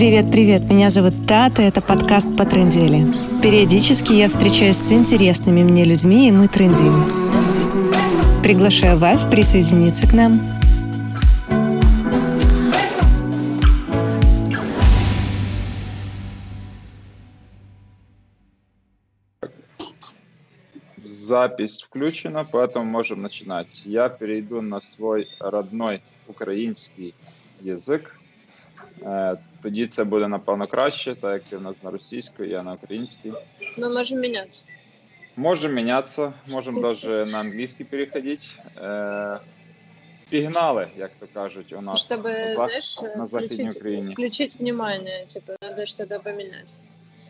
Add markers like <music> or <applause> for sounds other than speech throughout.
Привет-привет, меня зовут Тата, это подкаст по трендели. Периодически я встречаюсь с интересными мне людьми, и мы трендим. Приглашаю вас присоединиться к нам. Запись включена, поэтому можем начинать. Я перейду на свой родной український язик. Е, Тоді це буде напевно краще, так як ти в нас на російській, я на українській. Мы можем меняться. Можем меняться, можем даже на англійський переходити. Е, Сигнали, як то кажуть, у нас Чтобы, на, зах- знаешь, на Західній включить, Україні. включить внимание, типа, надо что-то поменять.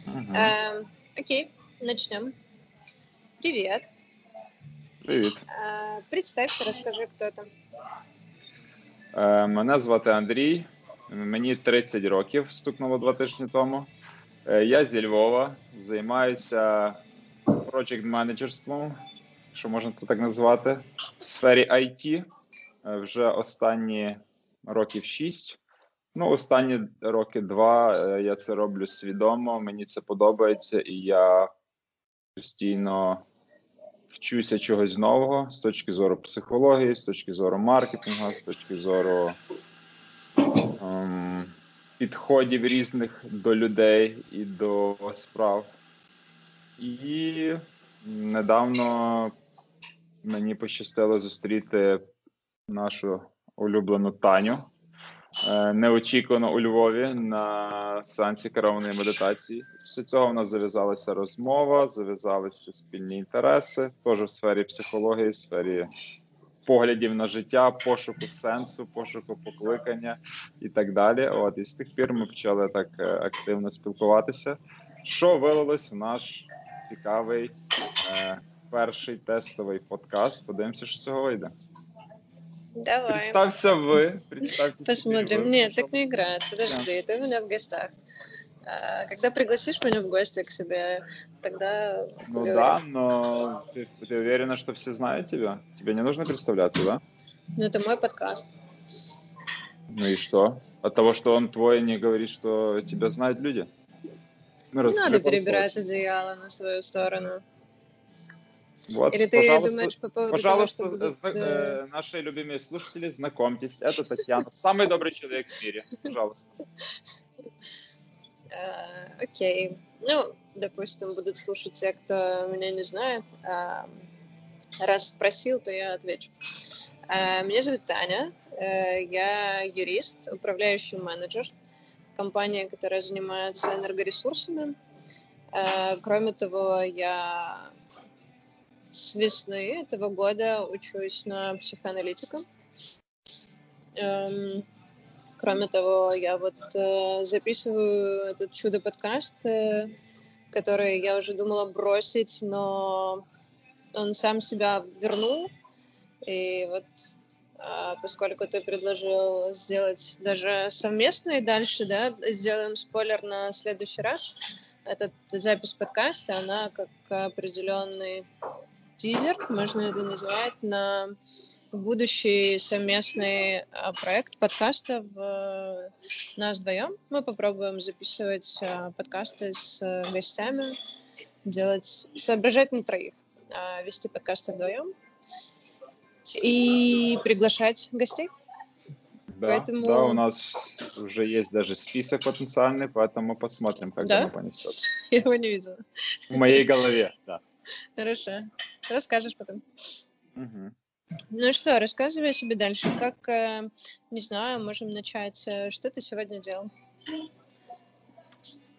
Мгм. Эм, окей, начнем. Привет. Привіт. Э, представься, расскажи, кто там. Е, Мене звати Андрій, мені 30 років, стукнуло два тижні тому. Е, Я зі Львова, займаюся project менеджерством, що можна це так назвати, в сфері IT е, вже останні років 6. Ну, останні роки два е, я це роблю свідомо, мені це подобається, і я постійно вчуся чогось нового з точки зору психології, з точки зору маркетингу, з точки зору ем, підходів різних до людей і до справ. І недавно мені пощастило зустріти нашу улюблену Таню. е, Неочікувано у Львові на сеансі керованої медитації. Після цього в нас зав'язалася розмова, зав'язалися спільні інтереси, теж в сфері психології, в сфері поглядів на життя, пошуку сенсу, пошуку покликання і так далі. От і з тих пір ми почали так е, активно спілкуватися. Що вилилось в наш цікавий е, перший тестовий подкаст. Подивимося, що з цього вийде. Давай. Представся ви, представьтесь. Посмотрим. ви, Нет, так пожалуйста. не играет. Подожди, ты у меня в гостях. А, Когда пригласишь меня в гости к себе, тогда Ну поговорим. да, но ты, ты уверена, что все знают тебя? Тебе не нужно представляться, да? Ну, это мой подкаст. Ну и что? От того, что он твой, не говорит, что тебя знают люди? Ну, Не надо перебирать слов. одеяло на свою сторону. Вот, Или ты думаешь по поводу Пожалуйста, того, что будут... зна- э, э, наши любимые слушатели, знакомьтесь. Это Татьяна, самый добрый человек в мире. Пожалуйста. э, Окей. Ну, допустим, будут слушать те, кто меня не знает. Раз спросил, то я отвечу. А, Меня зовут Таня. Э, Я юрист, управляющий менеджер компании, которая занимается энергоресурсами. Э, Кроме того, я с весны этого года учусь на психоаналитика. Эм, Кроме того, я вот э, записываю этот чудо-подкаст, э, который я уже думала бросить, но он сам себя вернул. И вот а, поскольку ты предложил сделать даже совместный дальше, да, сделаем спойлер на следующий раз. Этот запись подкаста, она как определенный тизер, можно это назвать, на будущий совместный а, проект подкаста в нас вдвоем. Мы попробуем записывать а, подкасты с э, гостями, делать, соображать на троих, вести подкасты вдвоем и приглашать гостей. Да, Поэтому- да, у нас уже есть даже список потенциальный, поэтому посмотрим, как Да? оно понесет. <laughs> Я его не видела. В моей голове, да. Хорошо. Расскажешь потом. Мгм. Ну что, рассказывай себе дальше. Как, э, не знаю, можем начать. Э, Что ты сегодня делал?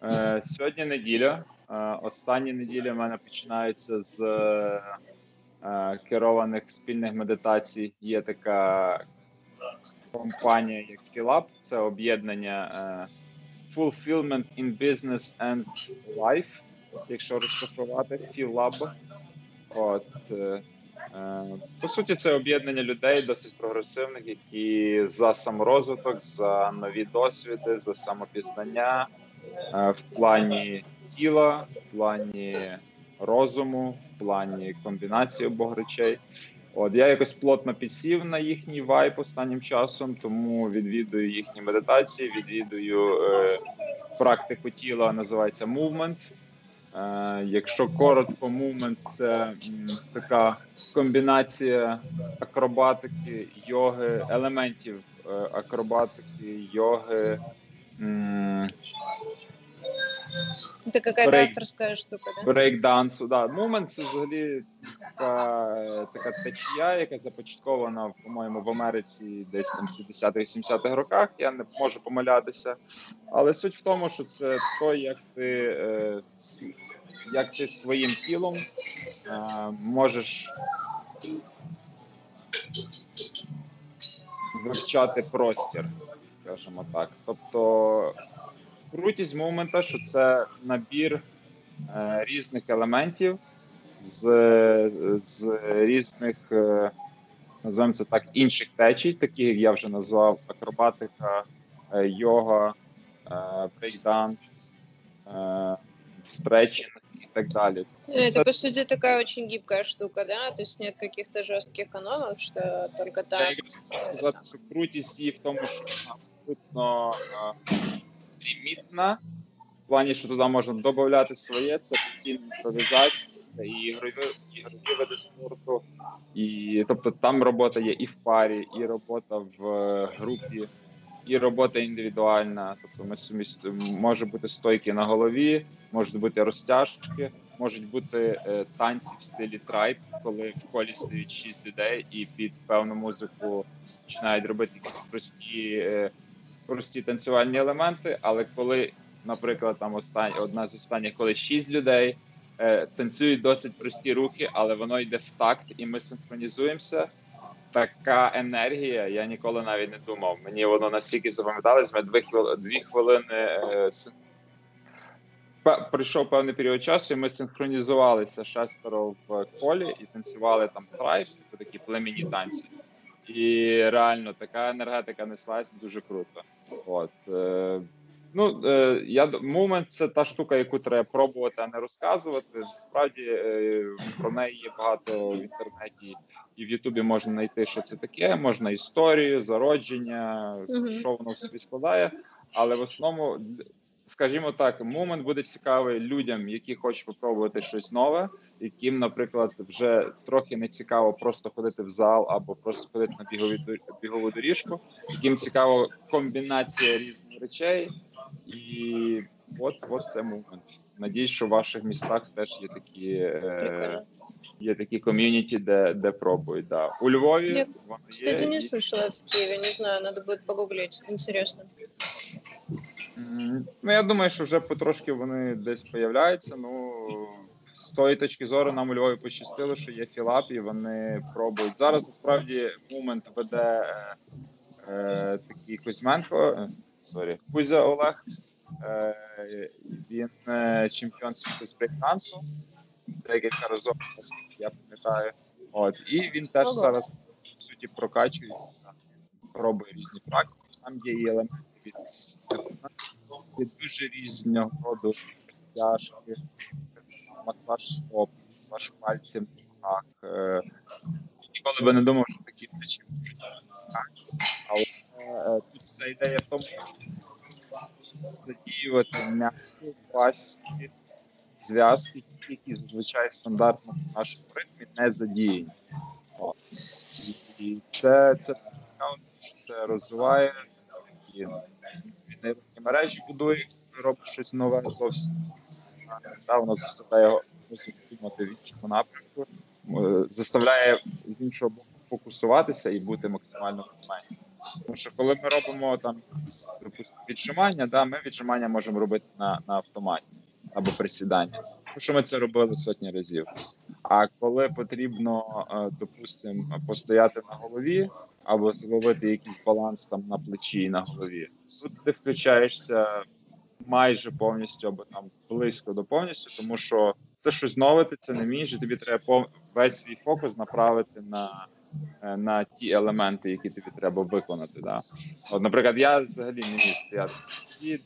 Е, Сьогодні неділя. Е, Останні неділі в мене починаються з е, керованих спільних медитацій. Є така компанія, як Skillup. Це об'єднання е, Fulfillment in Business and Life, якщо розшифрувати, FillLab. От, е, е, по суті, це об'єднання людей досить прогресивних, які за саморозвиток, за нові досвіди, за самопізнання е, в плані тіла, в плані розуму, в плані комбінації обох речей. От я якось плотно підсів на їхній вайб останнім часом, тому відвідую їхні медитації, відвідую е, практику тіла називається movement. Е, Якщо коротко, movement – це м, така комбінація акробатики, йоги, елементів е, акробатики, йоги. м, Какая-то Брейк. авторская штука, да? брейкдансу. Да. Мумент це взагалі така, така течія, яка започаткована, по-моєму, в Америці десь там в 70-х-70-х роках. Я не можу помилятися. Але суть в тому, що це то, як ти, е, як ти своїм тілом е, можеш вивчати простір, скажімо так. Тобто крутість момента, що це набір е, різних елементів з, з різних, е, називаємо це так, інших течій, такі як я вже назвав: акробатика, е, йога, е, брейкданс, е, стретчинг і так далі. Ну, Это, по сути, такая очень гибкая штука, да? То есть нет каких-то жестких канонов, что только Я так. якраз хочу сказати, що крутість її в тому, що вона абсолютно лімітна, в плані, що туди можна додати своє, це постійна імпровізація, і ігрові, ігрові види спорту. І, тобто там робота є і в парі, і робота в е, групі, і робота індивідуальна. Тобто ми сумість може бути стойки на голові, можуть бути розтяжки, можуть бути е, танці в стилі трайб, коли в колі стоїть шість людей і під певну музику починають робити якісь прості, е, прості танцювальні елементи. Але коли, наприклад, там остань, одна з останніх, коли шість людей е, танцюють досить прості рухи, але воно йде в такт, і ми синхронізуємося. Така енергія, я ніколи навіть не думав. Мені воно настільки запам'яталось. Ми дві дві хвилини е, пройшов певний період часу, і ми синхронізувалися шестеро в колі і танцювали там типу такі племінні танці. І реально така енергетика неслась дуже круто. От е, ну е, я момент це та штука, яку треба пробувати, а не розказувати. Насправді е, про неї є багато в інтернеті і в Ютубі можна знайти, що це таке. Можна історію, зародження, що воно в собі складає. Але в основному, скажімо так, момент буде цікавий людям, які хочуть попробувати щось нове, яким, наприклад, вже трохи не цікаво просто ходити в зал або просто ходити на бігові бігову доріжку, яким цікаво комбінація різних речей, і от, от це момент. Надіюсь, що в ваших містах теж є такі. Е, Є такі ком'юніті, де, де пробують. Да. У Львові Я, Кстати, є. не слышала в Киеве, не знаю, надо будет погуглить. Интересно. Ну, я думаю, що вже потрошки вони десь появляються. Ну з тої точки зору нам у Львові пощастило, що є філап, і вони пробують. Зараз насправді момент веде е, е, такий Кузьменко, е, сорі, Кузя Олег. Е, він е, чемпіон світу з брейкдансу. Декілька разів, наскільки я пам'ятаю. От, і він теж зараз в суті прокачується, пробує різні практики. Там є і елементи є дуже різного роду тяжки, масаж стоп, масаж на ногах. Е, Ніколи би не думав, що такі речі. Але е, тут ця ідея в тому, що задіювати м'які пластики, зв'язки, які зазвичай стандартно в нашому ритмі не задіяні. От. І- це, це це розвиває мережі будує, робить щось нове зовсім. Та, воно заставляє його думати в іншому напрямку, е, заставляє з іншого боку фокусуватися і бути максимально в. Тому що коли ми робимо там, допустимо, віджимання, да, ми віджимання можемо робити на, на автоматі або присідання. Тому що ми це робили сотні разів. А коли потрібно, е, допустимо, постояти на голові або зловити якийсь баланс там на плечі і на голові, тут ти включаєшся майже повністю або там близько до повністю, тому що це щось нове, ти це не вмієш, і тобі треба весь свій фокус направити на, е, на ті елементи, які тобі треба виконати. Да. От, наприклад, я взагалі не міг стояти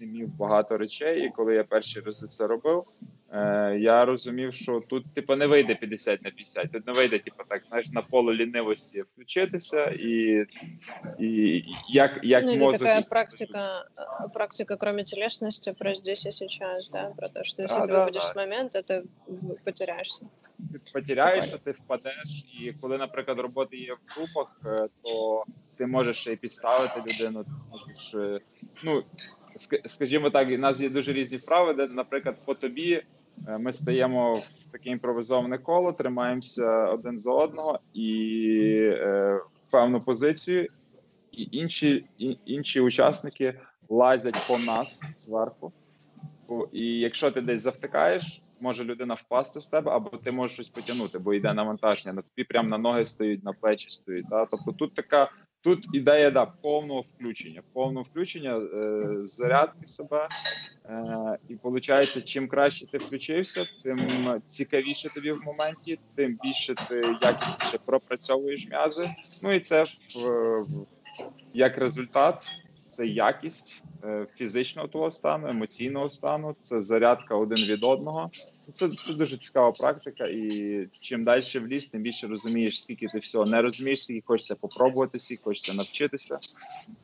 не міг багато речей, і коли я перші рази це робив, е, я розумів, що тут типу, не вийде 50 на 50, тут не вийде, типу, так, знаєш, на поле лінивості включитися і, і як, як ну, мозок... такая практика, э, практика, кроме телесности, про здесь и сейчас, да, про то, что если да, ты да, выпадешь да. с момента, ты потеряешься. ти потеряєшся, ти впадеш, і коли, наприклад, роботи є в групах, е, то ти можеш ще й підставити людину. Ти можеш, е, ну ск- скажімо так, у нас є дуже різні вправи, де, наприклад, по тобі е, ми стаємо в таке імпровізоване коло, тримаємося один за одного і е, певну позицію, і інші, і, інші учасники лазять по нас зверху. І якщо ти десь завтикаєш, може людина впасти з тебе, або ти можеш щось потягнути, бо йде навантаження. На тобі прямо на ноги стоїть, на плечі стоїть. Да? Тобто тут така тут ідея да, повного включення, повного включення е, зарядки себе. Е, і виходить, чим краще ти включився, тим цікавіше тобі в моменті, тим більше ти якісніше пропрацьовуєш м'язи. Ну і це в, в, як результат, це якість фізичного твого стану, емоційного стану, це зарядка один від одного. Це, це дуже цікава практика, і чим далі в ліс, тим більше розумієш, скільки ти всього не розумієш, скільки хочеться попробувати, скільки хочеться навчитися.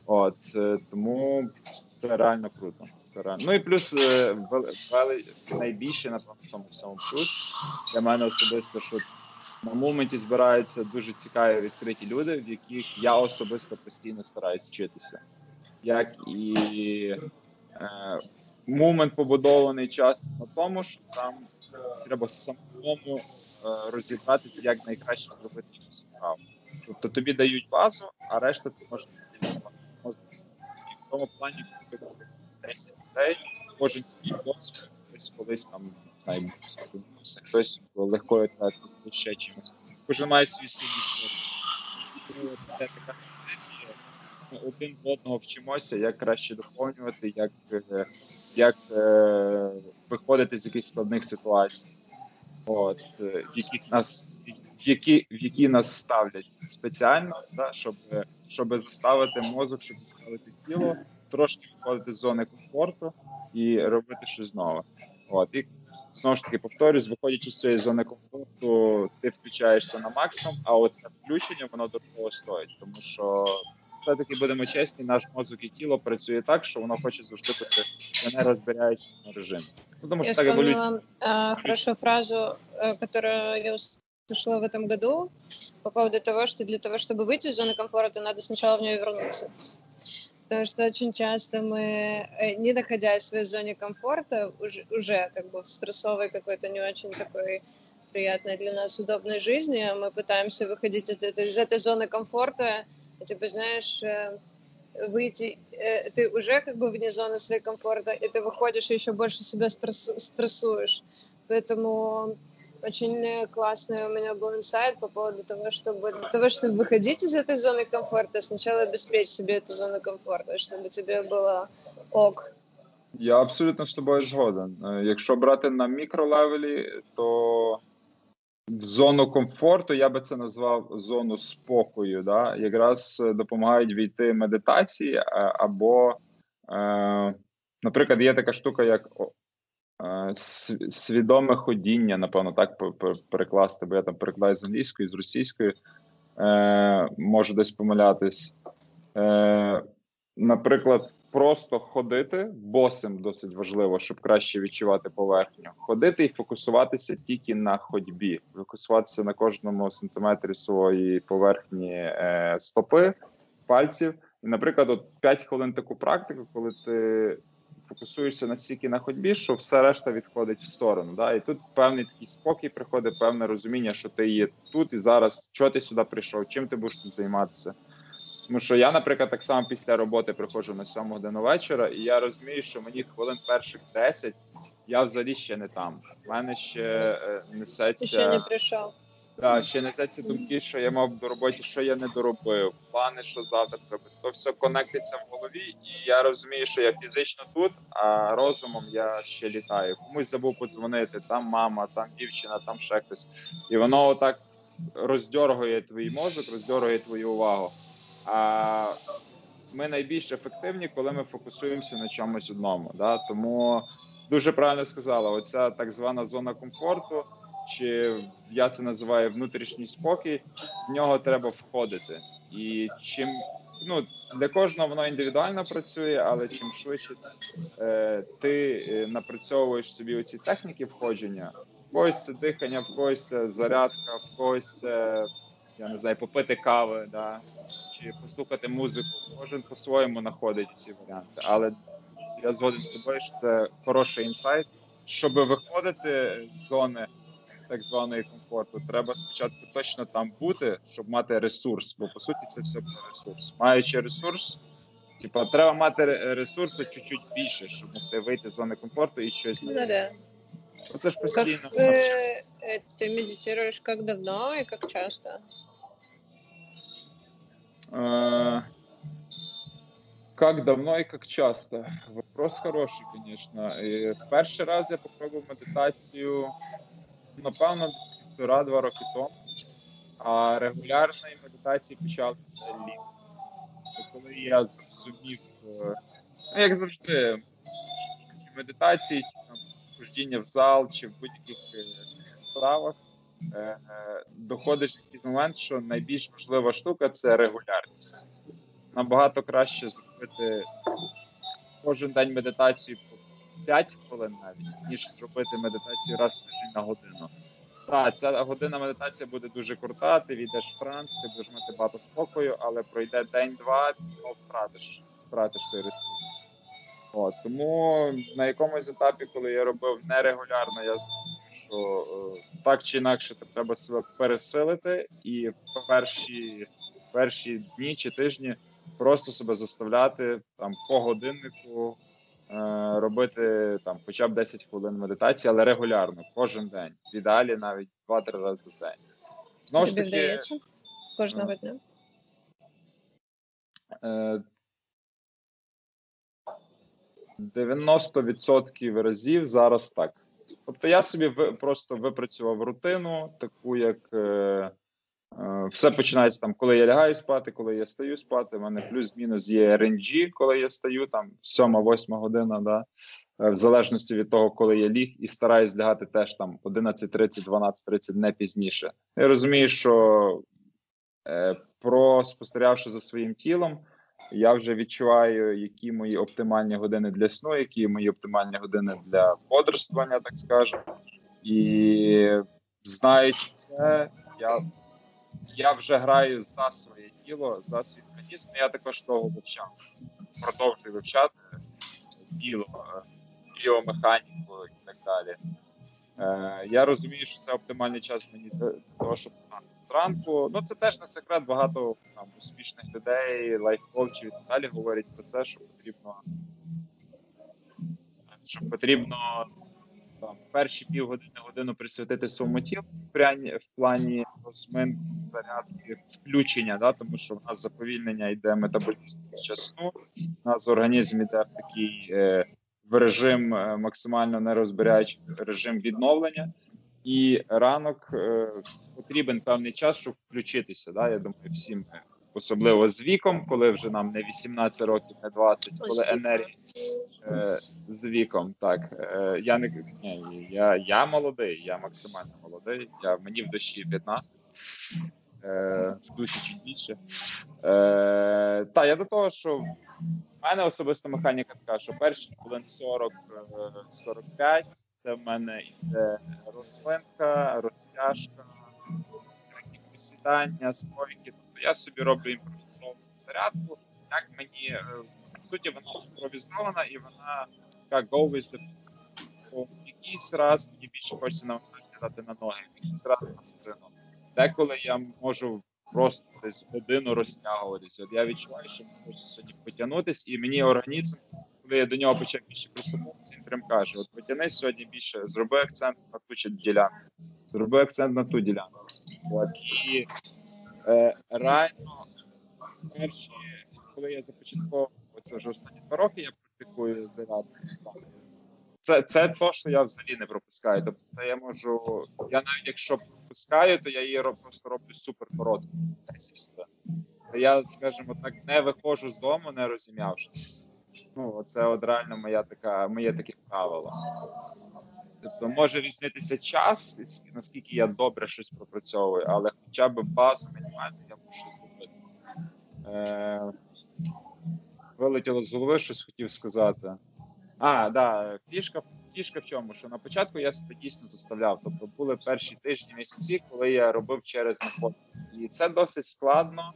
От е, тому це реально круто. Ну і плюс е, вели, найбільше в цьому всьому плюс для мене особисто, що на моменті збираються дуже цікаві відкриті люди, в яких я особисто постійно стараюсь вчитися. Як і е, момент побудований часто на тому, що там треба самому е, розібрати, як найкраще зробити якусь справу. Тобто тобі дають базу, а решта ти можеш реалізувати. І в тому плані, коли 10 людей, кожен свій досвід, хтось колись там знаю, хтось легкою атлетикою, ще чимось. Кожен має свій сильний тому це така один одного вчимося, як краще доповнювати, як, е, як е, виходити з якихось складних ситуацій, от, е, в яких нас в які, в які нас ставлять спеціально, да, щоб, щоб заставити мозок, щоб заставити тіло, трошки виходити з зони комфорту і робити щось нове. От, і знову ж таки повторюсь, виходячи з цієї зони комфорту, ти включаєшся на максимум, а оце включення воно дорого стоїть, тому що все-таки будемо чесні, наш мозок і тіло працює так, що воно хоче завжди бути в нерозберігаючому режимі. Ну, тому що Я так еволюція. вспомнила э, хорошую фразу, э, которую я услышала в этом году по поводу того, что для того, чтобы выйти из зоны комфорта, надо сначала в нее вернуться. Потому что очень часто мы, э, не находясь в своей зоне комфорта, уже, уже как бы в стрессовой какой-то не очень такой приятной для нас удобной жизни, мы пытаемся выходить из этой, из этой зоны комфорта, и, типа, знаешь, э, выйти, э, ты уже как бы вне зоны своей комфорта, и ты выходишь и еще больше себя стресс, стрессуешь. Поэтому очень э, классный у меня был инсайт по поводу того, чтобы для того, чтобы выходить из этой зоны комфорта, сначала обеспечь себе эту зону комфорта, чтобы тебе было ок. Я абсолютно з тобою згоден. Е, Якщо брати на мікролевелі, то в зону комфорту я би це назвав зону спокою. Да? Якраз е, допомагають війти медитації е, або, е, наприклад, є така штука, як свідоме ходіння, напевно, так пе- пе- перекласти, бо я там перекладаю з англійської, з російської, можу десь помилятись. Наприклад, просто ходити босим досить важливо, щоб краще відчувати поверхню. Ходити і фокусуватися тільки на ходьбі, фокусуватися на кожному сантиметрі своєї поверхні е, стопи, пальців. І, наприклад, от 5 хвилин таку практику, коли ти фокусуєшся настільки на ходьбі, що все решта відходить в сторону. Да? І тут певний такий спокій приходить, певне розуміння, що ти є тут і зараз, чого ти сюди прийшов, чим ти будеш тут займатися. Тому що я, наприклад, так само після роботи приходжу на 7 годину вечора, і я розумію, що мені хвилин перших 10 я взагалі ще не там. У мене ще е, несеться. Еще не пришел. Да, ще несеться думки, що я мав до роботі, що я не доробив, плани, що завтра зробити. То все конектиться в голові, і я розумію, що я фізично тут, а розумом я ще літаю. Комусь забув подзвонити, там мама, там дівчина, там ще хтось. І воно отак роздьоргує твій мозок, роздьоргує твою увагу. А ми найбільш ефективні, коли ми фокусуємося на чомусь одному. Да? Тому дуже правильно сказала. Оця так звана зона комфорту, чи я це називаю внутрішній спокій. В нього треба входити. І чим ну для кожного воно індивідуально працює, але чим швидше е, ти е, напрацьовуєш собі оці техніки входження, в когось це дихання, в когось це зарядка, в когось це я не знаю, попити кави, да, чи послухати музику. Кожен по-своєму знаходить ці варіанти. Але я згоден з тобою, що це хороший інсайт. Щоб виходити з зони так званої комфорту, треба спочатку точно там бути, щоб мати ресурс. Бо по суті це все про ресурс. Маючи ресурс, типа треба мати ресурси чуть-чуть більше, щоб могти вийти з зони комфорту і щось Ну да. Це ж Как постійно. э, э, ты медитируешь как давно и как часто? Как давно и как часто? Вопрос хороший. І перший раз я попробував медитацію, напевно, півтора-два роки тому. А регулярної медитації почалися літ. Коли я зумів, е, ну, як завжди, медитації, чи там в зал, чи в будь-яких справах, е, доходиш в якийсь момент, що найбільш важлива штука це регулярність. Набагато краще зробити кожен день медитацію по 5 хвилин навіть, ніж зробити медитацію раз в тиждень на годину. Так, ця година медитація буде дуже крута, ти війдеш в транс, ти будеш мати багато спокою, але пройде день-два, ти втратиш, втратиш той ресурс. Тому на якомусь етапі, коли я робив нерегулярно, я що е, так чи інакше треба себе пересилити, і в перші, перші дні чи тижні просто себе заставляти там по годиннику е, робити там хоча б 10 хвилин медитації, але регулярно, кожен день. В ідеалі навіть 2-3 рази в день. Знову ж Тобі таки, вдається кожного дня? е, 90% разів зараз так. Тобто я собі просто випрацював рутину, таку як е, е, все починається там, коли я лягаю спати, коли я стаю спати. У мене плюс-мінус є RNG, коли я стаю, там 7-8 година, да, е, в залежності від того, коли я ліг, і стараюсь лягати теж там 11.30, 12.30, не пізніше. Я розумію, що е, про спостерігавши за своїм тілом. Я вже відчуваю, які мої оптимальні години для сну, які мої оптимальні години для бодрствування, так скажемо. І знаючи це, я я вже граю за своє тіло, за свій організм. Я також того вивчав. Продовжую вивчати тіло, біомеханіку і так далі. Е, Я розумію, що це оптимальний час мені для того, щоб знати зранку. Ну це теж не секрет. Багато там успішних людей, лайфкоучів і так далі говорять про це, що потрібно, що потрібно там перші півгодини годину присвятити своєму тілу в плані, розминки, зарядки, включення, да, тому що в нас заповільнення йде метаболізм під час сну. У нас організм йде в такий е, в режим е, максимально нерозбираючий режим відновлення. І ранок е, потрібен певний час, щоб включитися. Да? Я думаю, всім е, особливо з віком, коли вже нам не 18 років, не 20, коли енергія е, з віком. Так е, я не ні, я, я молодий, я максимально молодий. Я мені в душі 15, е, в душі чи більше. Е, та я до того, що в мене особиста механіка така, що перші хвилин 40-45 це в мене йде розминка, розтяжка, присідання, стойки. Тобто я собі роблю імпровізовану зарядку. Як мені е, по суті вона імпровізована і вона така go with the. Якийсь раз мені більше хочеться навантаження дати на ноги, якийсь раз на спину. Деколи я можу просто десь годину розтягуватися. От я відчуваю, що хочеться сьогодні потягнутися, і мені організм коли я до нього почав більше прислухатися, він прям каже: от потянись сьогодні більше, зроби акцент на ту ділянку, зроби акцент на ту ділянку. От і е, реально, перші, коли я започатковував, це вже останні два роки, я практикую зарядку. Це це то, що я взагалі не пропускаю. Тобто це я можу. Я навіть якщо пропускаю, то я її просто роблю супер коротко. Я, скажімо так, не виходжу з дому, не розім'явшись. Ну, це от реально моя така, моє таке правило. Тобто може різнитися час, наскільки я добре щось пропрацьовую, але хоча б базу мінімальну я мушу зробити. Е, Вилетіло з голови, щось хотів сказати. А, да, фішка фішка в чому? Що на початку я себе дійсно заставляв. Тобто були перші тижні місяці, коли я робив через находку. І це досить складно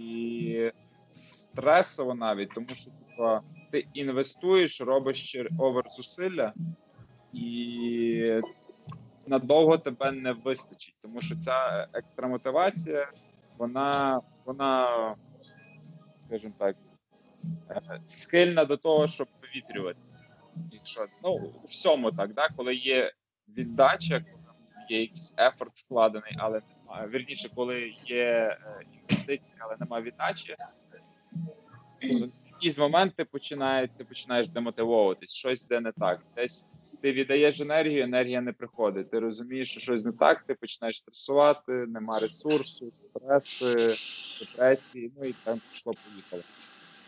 і стресово навіть, тому що типу, ти інвестуєш, робиш овер зусилля, і надовго тебе не вистачить, тому що ця екстра мотивація, вона, вона, скажімо так, е, схильна до того, щоб повітрюватися. Якщо ну у всьому так, да, коли є віддача, коли є якийсь ефорт вкладений, але немає вірніше, коли є е, інвестиції, але немає віддачі. Якісь моменти починають, ти починаєш демотивовуватись, щось йде не так. Десь ти віддаєш енергію, енергія не приходить. Ти розумієш, що щось не так, ти починаєш стресувати, нема ресурсу, стреси, депресії, ну і там пішло, поїхало.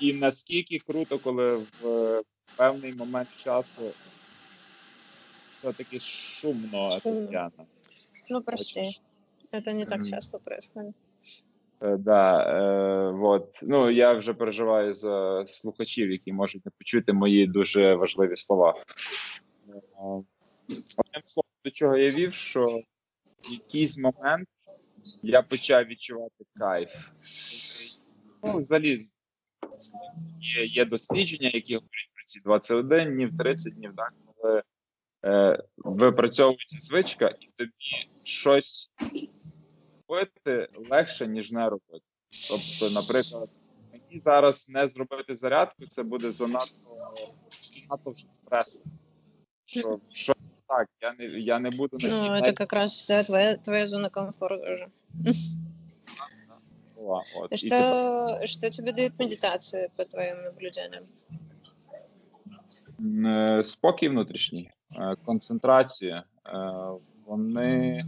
І наскільки круто, коли в певний момент часу все-таки шумно, Шумно. Тетяна. Ну, прости. Это не так часто происходит. Е, Да, е, вот. Ну я вже переживаю за слухачів, які можуть не почути мої дуже важливі слова. Одним словом, до чого я вів, що в якийсь момент я почав відчувати кайф. Ну, взагалі, є, є дослідження, які говорять про ці 21 днів, 30 днів, так, коли е, випрацьовується звичка, і тобі щось робити легше, ніж не робити. Тобто, наприклад, мені зараз не зробити зарядку, це буде занадто занадто вже стрес. Що не так, я не я не буду на Ну, это грі да, твоя, твоя зона комфорта уже. була. От. І Что, что тебе дает медитация, по твоим наблюдениям? Е, спокій внутрішній, е, концентрація. е, Вони,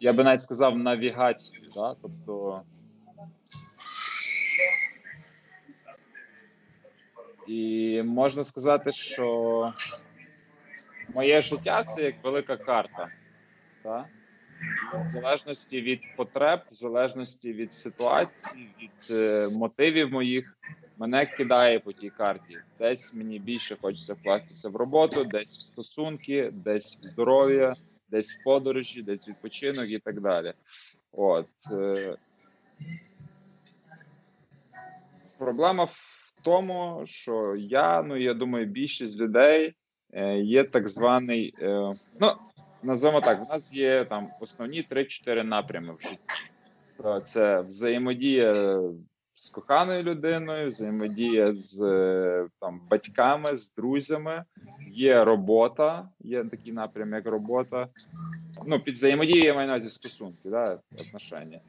я би навіть сказав, навігацію. Да? Тобто, і можна сказати, що моє життя це як велика карта. Да? В залежності від потреб, в залежності від ситуації, від е, мотивів моїх, мене кидає по тій карті. Десь мені більше хочеться вкластися в роботу, десь в стосунки, десь в здоров'я, десь в подорожі, десь відпочинок і так далі. От е, проблема в тому, що я, ну я думаю, більшість людей є так званий, е, ну називаємо так, в нас є там основні 3-4 напрями в житті. Е, Це взаємодія з коханою людиною, взаємодія з е, там батьками, з друзями Є робота, є такий напрям, як робота. Ну, під взаємодією я маю на увазі стосунки, да, отношення.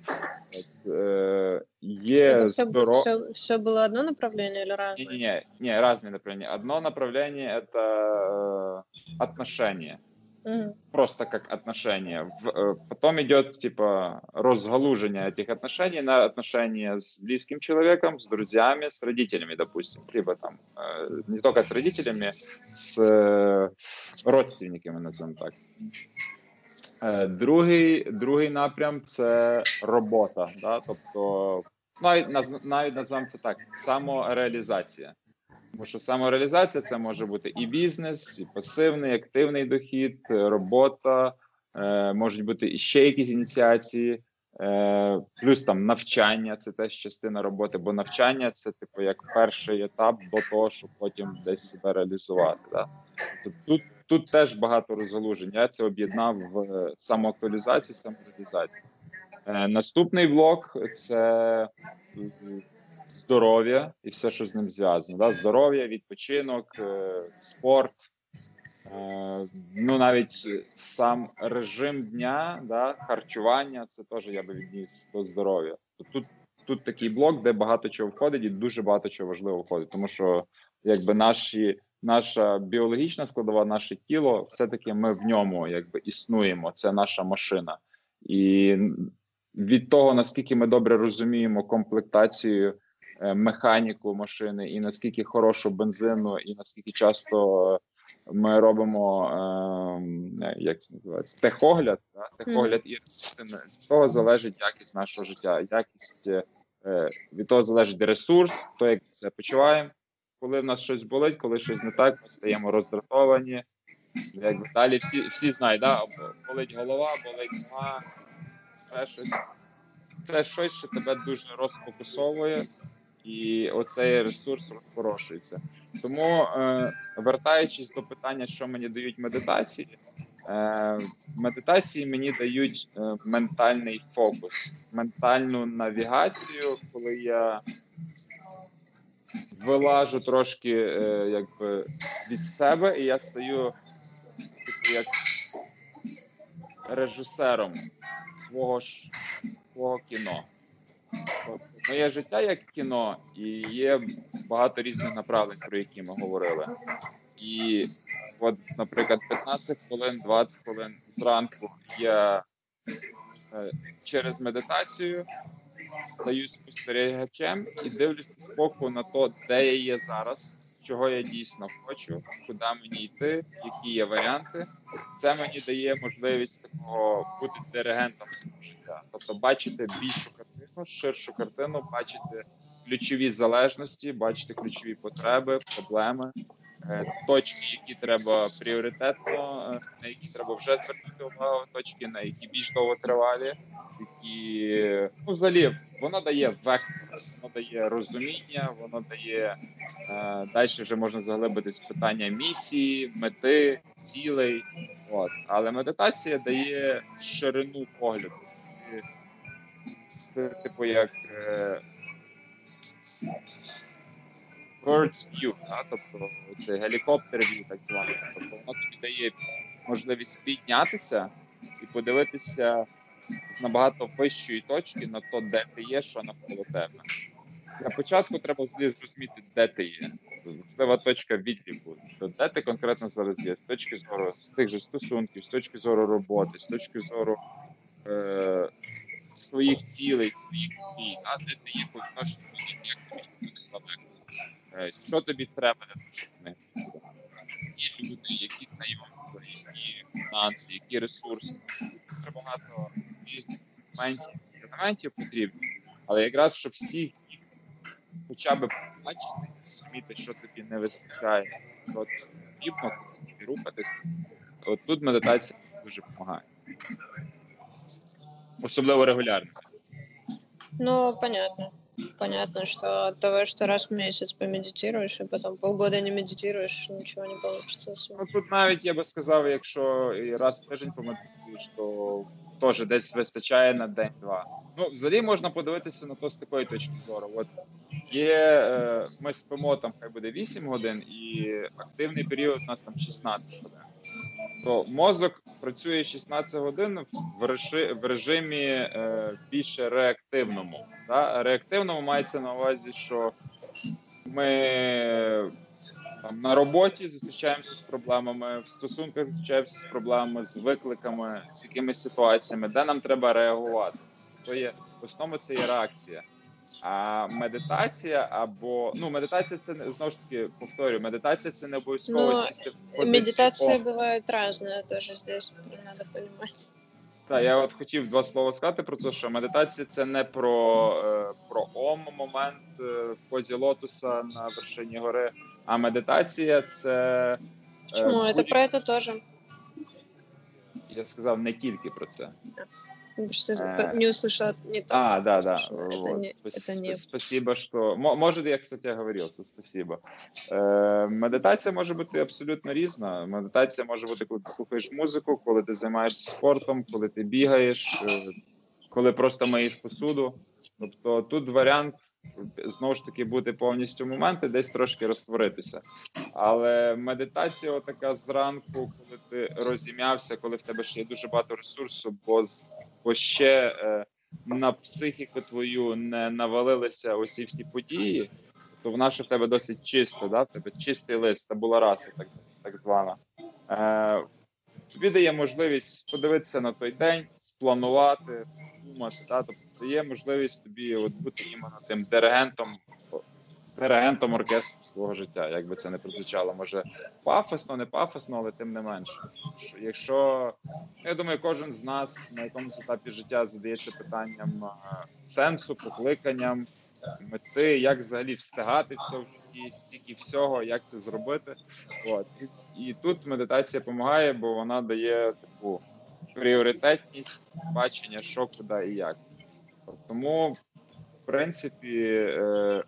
От, е, є Это все, здоров'я. все, все было одно направление или разное? Не-не-не, не, разные направления. Одно направление это э, отношения, Мгм. просто как отношения. В- э, потом идет типа разгалужение этих отношений на отношения с близким человеком, с друзьями, с родителями, допустим, либо там э, не только с родителями, с э, родственниками, назовем так. Е, Другий, другий напрям це робота. Да? Тобто, навіть наз- навіть називаємо це так: самореалізація. Тому що самореалізація це може бути і бізнес, і пасивний, і активний дохід, е, робота, е, можуть бути і ще якісь ініціації, е, плюс там навчання це теж частина роботи, бо навчання це типу як перший етап до того, щоб потім десь себе реалізувати. Да? Тобто тут, тут теж багато розгалужень. Я це об'єднав в е, самоактуалізацію, самореалізацію. Е, наступний блок це здоров'я і все, що з ним зв'язано. Да? Здоров'я, відпочинок, е, спорт. Е, ну навіть сам режим дня, да, харчування, це теж я би відніс до здоров'я. Тут, тут такий блок, де багато чого входить, і дуже багато чого важливо входить, тому що якби наші, наша біологічна складова, наше тіло, все-таки ми в ньому якби існуємо. Це наша машина. І від того, наскільки ми добре розуміємо комплектацію механіку машини, і наскільки хорошу бензину, і наскільки часто ми робимо е, як це називається техогляд, да? техогляд і від того залежить якість нашого життя, якість е, від того залежить ресурс, то як це почуваємо. Коли в нас щось болить, коли щось не так, ми стаємо роздратовані. Якби далі всі всі знають, да? болить голова, болить нога, все щось. Це щось, що тебе дуже розфокусовує, і оцей ресурс розпорошується. Тому, е, вертаючись до питання, що мені дають медитації, е, медитації мені дають е, ментальний фокус, ментальну навігацію, коли я вилажу трошки якби від себе, і я стаю типу, як режисером свого ж свого кіно. Моє життя як кіно, і є багато різних направлень, про які ми говорили. І от, наприклад, 15 хвилин, 20 хвилин зранку я е, через медитацію стаю спостерігачем і дивлюся збоку на то, де я є зараз, чого я дійсно хочу, куди мені йти, які є варіанти. Це мені дає можливість такого бути диригентом життя, тобто бачити більшу картину, ширшу картину, бачити ключові залежності, бачити ключові потреби, проблеми. Е, точки, які треба пріоритетно, е, на які треба вже звернути увагу, точки, на які більш довготривалі, які ну, взагалі воно дає вектор, воно дає розуміння, воно дає е, далі вже можна заглибитись в питання місії, мети, цілей. От. Але медитація дає ширину погляду. Це типу як. Е, bird's view, да? тобто це гелікоптер view, так званий. Тобто воно тобі дає можливість піднятися і подивитися з набагато вищої точки на то, де ти є, що навколо тебе. Для початку треба зрозуміти, де ти є. Важлива точка відліку, де ти конкретно зараз є, з точки зору з тих же стосунків, з точки зору роботи, з точки зору е, своїх цілей, своїх дій, а де ти є по відношенню до як тобі. Е, що тобі треба для того, щоб не Які люди, які знайомства, які фінанси, які ресурси. Дуже багато різних моментів елементів потрібно, але якраз щоб всіх їх хоча б побачити, зрозуміти, що тобі не вистачає, що потрібно і рухатись. От тут медитація дуже допомагає. Особливо регулярно. Ну, понятно. Понятно, что от того, что раз в месяц помедитируешь, и потом полгода не медитируешь, ничего не получится. Ну тут навіть я би сказав, якщо і раз в тиждень помедитуєш, то теж десь вистачає на день-два. Ну, взагалі можна подивитися на то з такої точки зору. От є е, ми спимо там, хай буде 8 годин, і активний період у нас там 16 годин. То мозок працює 16 годин в режимі, е, більше реактивному. Да? Реактивному мається на увазі, що ми там на роботі зустрічаємося з проблемами, в стосунках зустрічаємося з проблемами, з викликами, з якимись ситуаціями, де нам треба реагувати. То є в основному це є реакція. А медитація або ну медитація це знову ж таки повторюю, медитація це не обов'язково Ну, сісти в позицію. Медитация О. бывает разная тоже здесь, надо понимать. Так, я от хотів два слова сказати про це, що медитація це не про, е, про ом момент е, в позі лотуса на вершині гори, а медитація це е, Почему? Это будь- про это тоже. я сказав не тільки про це. Просто Э, не услышала не то. А, да, да. Слушай, это Вот. не- Спас- это не- Спасибо, что... Мо- Может, я, кстати, говорил, что спасибо. Е, медитація може бути абсолютно різна. Медитація може бути, коли ти слухаєш музику, коли ти займаєшся спортом, коли ти бігаєш, е, коли просто миєш посуду. Тобто тут варіант знову ж таки бути повністю в моменти, десь трошки розтворитися. Але медитація, така зранку, коли ти розім'явся, коли в тебе ще є дуже багато ресурсу, бо, з- бо ще е, на психіку твою не навалилися усі ті події, то вона ще в тебе досить чисто, да? тебе чистий лист, табула раса, так, так звана. Е, тобі дає можливість подивитися на той день, спланувати, думати. Да? Тобто дає можливість тобі от бути іменно тим диригентом диригентом оркестру свого життя, як би це не прозвучало. Може пафосно, не пафосно, але тим не менше. Якщо я думаю, кожен з нас на якомусь етапі життя задається питанням сенсу, покликанням, мети, як взагалі встигати все в стільки всього, як це зробити. От і, і тут медитація допомагає, бо вона дає таку пріоритетність, бачення, що куди і як. Тому, в принципі, е,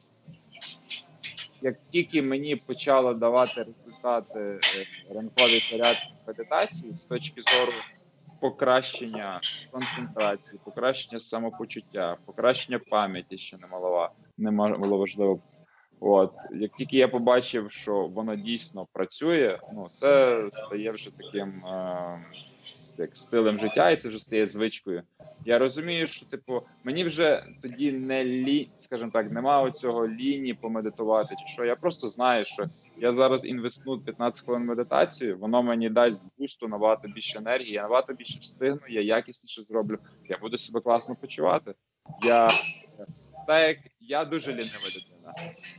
як тільки мені почало давати результати е, ранкові зарядки медитації з точки зору покращення концентрації, покращення самопочуття, покращення пам'яті, що немалова, немаловажливо. От як тільки я побачив, що воно дійсно працює, ну це стає вже таким. Е, як стилем життя, і це вже стає звичкою. Я розумію, що типу мені вже тоді не лі, скажімо так, немає цього ліні помедитувати. Чи що я просто знаю, що я зараз інвестну 15 хвилин медитацію, воно мені дасть бусту набагато більше енергії, я набагато більше встигну, я якісніше зроблю. Я буду себе класно почувати. Я так як я дуже лінива людина.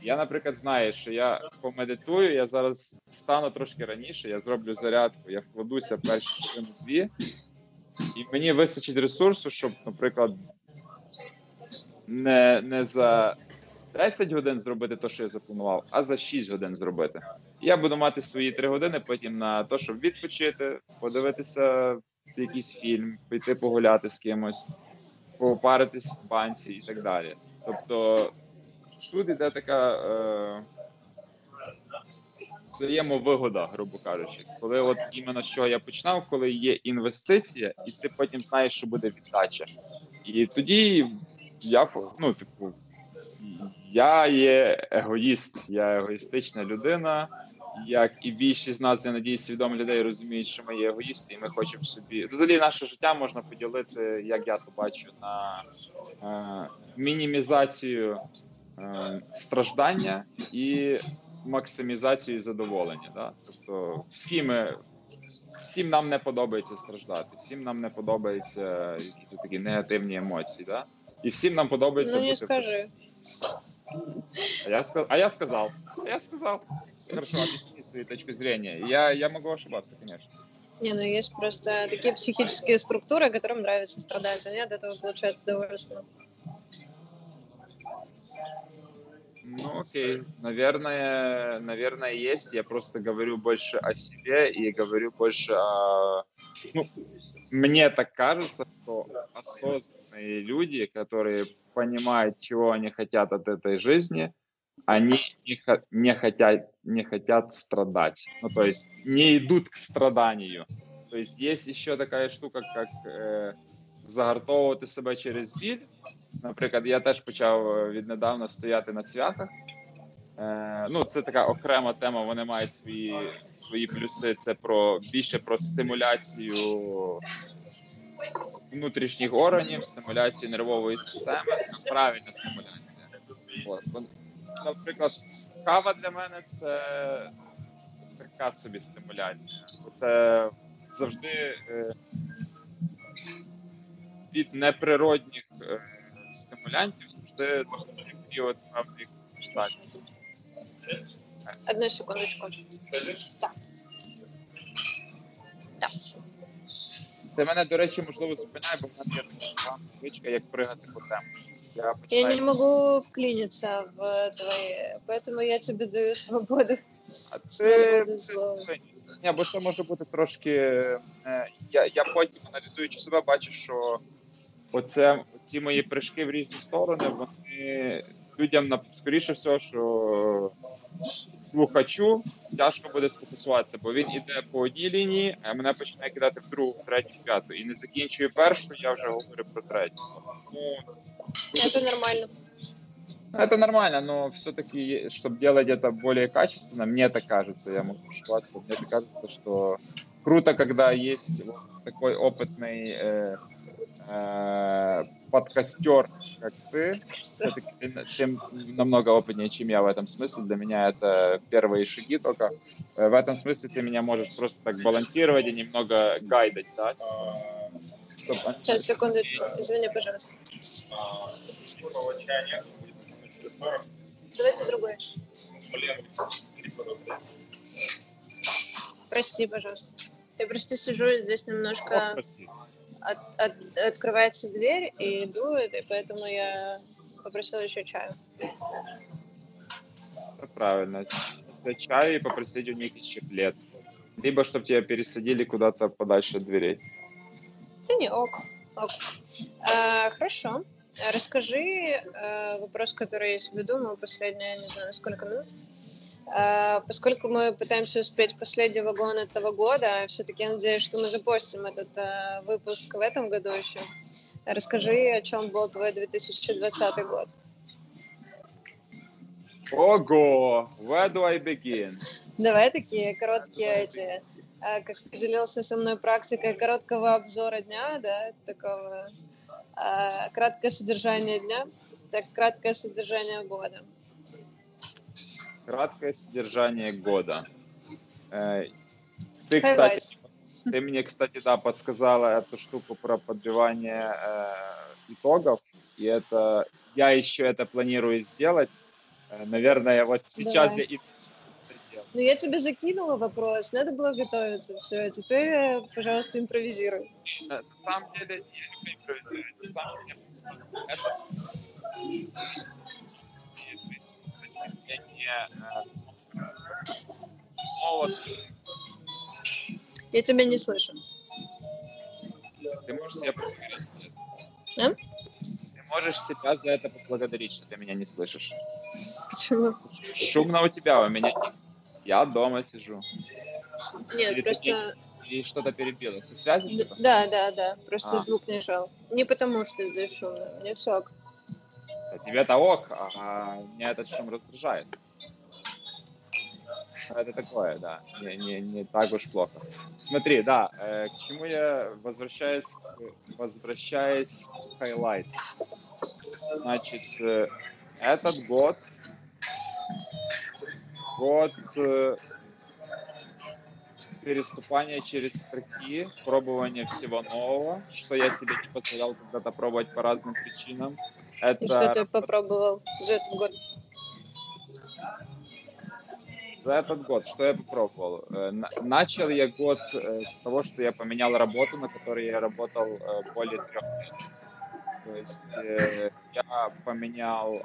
Я, наприклад, знаю, що я помедитую, я зараз стану трошки раніше, я зроблю зарядку, я вкладуся перші дві, і мені вистачить ресурсу, щоб, наприклад, не не за 10 годин зробити те, що я запланував, а за 6 годин зробити. Я буду мати свої 3 години потім на те, щоб відпочити, подивитися якийсь фільм, піти погуляти з кимось, попаритись в банці і так далі. Тобто тут іде така е, взаємовигода, грубо кажучи, коли от іменно з чого я починав, коли є інвестиція, і ти потім знаєш, що буде віддача. І тоді я ну, типу, я є егоїст, я егоїстична людина. Як і більшість з нас, я надіюсь, свідомі людей розуміють, що ми є егоїсти, і ми хочемо собі. Взагалі, наше життя можна поділити, як я то бачу, на е, мінімізацію страждання і максимізацію задоволення. Да? Тобто, всі ми, всім нам не подобається страждати, всім нам не подобаються якісь такі негативні емоції. Да? І всім нам подобається ну, не бути. скажи. А я, сказал, а я сказал, а я сказал. Хорошо, объясни свою точку зрения. Я, я могу ошибаться, конечно. Не, ну есть просто такие психические структуры, которым нравится страдать, они от этого получают удовольствие. Ну, окей. Наверное, наверное, есть. Я просто говорю больше о себе и говорю больше о... Ну, мне так кажется, что осознанные люди, которые понимают, чего они хотят от этой жизни, они не, не, хотят, не хотят страдать. Ну, то есть не идут к страданию. То есть есть еще такая штука, как э, загартовувати себе через біль. Наприклад, я теж почав віднедавна стояти на цвяхах. Е, ну, це така окрема тема. Вони мають свої свої плюси. Це про більше про стимуляцію внутрішніх органів, стимуляцію нервової системи, Це правильна стимуляція. От. Наприклад, кава для мене це така собі стимуляція. Це завжди е, від неприродних е, стимулянтів завжди період певний штатів. Одну секундочку. Так. Так. Це мене, до речі, можливо, зупиняє, бо в мене є така звичка, як пригати по тему. Я, Я не могу вклиниться в твои, поэтому я тебе даю свободу. А це, це. Ні, бо це може бути трошки. е, Я, я потім аналізуючи себе, бачу, що оце ці мої прыжки в різні сторони, вони людям на скоріше всього, що слухачу тяжко буде сфокусуватися, бо він іде по одній лінії, а мене починає кидати в другу, в третю, в п'яту. І не закінчує першу, я вже говорю про третю. Ну, Это нормально. это нормально, но все-таки, чтобы делать это более качественно, мне так кажется, я могу ошибаться, мне так кажется, что круто, когда есть вот такой опытный э, э, подкастер, как ты. Ты, ты намного опытнее, чем я в этом смысле. Для меня это первые шаги только. Э, В этом смысле ты меня можешь просто так балансировать и немного гайдать, да? Чтоб- Сейчас, секундочку. Извини, пожалуйста. Давайте другой. Прости, пожалуйста. Я просто сижу здесь немножко... От, от, открывается дверь и дует, и поэтому я попросила еще чаю. Это правильно. Это чай и попросить у них еще плед. Либо чтобы тебя пересадили куда-то подальше от дверей. Да не, ок. ок. А, хорошо. Расскажи а, вопрос, который я себе думаю последние, не знаю, сколько минут. А, поскольку мы пытаемся успеть последний вагон этого года, все-таки я надеюсь, что мы запустим этот а, выпуск в этом году еще. Расскажи, о чем был твой 2020 год. Ого! Where do I begin? Давай такие короткие эти, а, как поделился со мной практикой короткого обзора дня, да, такого краткое содержание дня, так краткое содержание года. Краткое содержание года. Э, ты, кстати, ты мне, кстати, да, подсказала эту штуку про подбивание э, итогов, и это я еще это планирую сделать. Э, наверное, вот сейчас Давай. я и ну, я тебе закинула вопрос, надо было готовиться. Все, теперь, пожалуйста, импровизируй. На самом деле, я не импровизирую. На самом деле, это... Вот. Я тебя не слышу. Ты можешь себя поблагодарить. А? Ты можешь себя за это поблагодарить, что ты меня не слышишь. Почему? Шумно у тебя, у меня нет. Я дома сижу. Нет, Или просто... Или что-то перебило. Со связи Д- что-то? Да, да, да. Просто А. звук не шел. Не потому, что здесь шумно. Мне все ок. Тебе-то ок, а меня этот шум раздражает. Это такое, да. Не, не, не так уж плохо. Смотри, да, э, к чему я возвращаюсь, возвращаясь к highlight. Значит, э, этот год, год э, переступания через строки, пробования всего нового, что я себе не позволял когда-то пробовать по разным причинам. Это И что ты попробовал за этот год? За этот год, что я попробовал? Э, на- Начал я год э, с того, что я поменял работу, на которой я работал э, более трех лет. То есть я поменял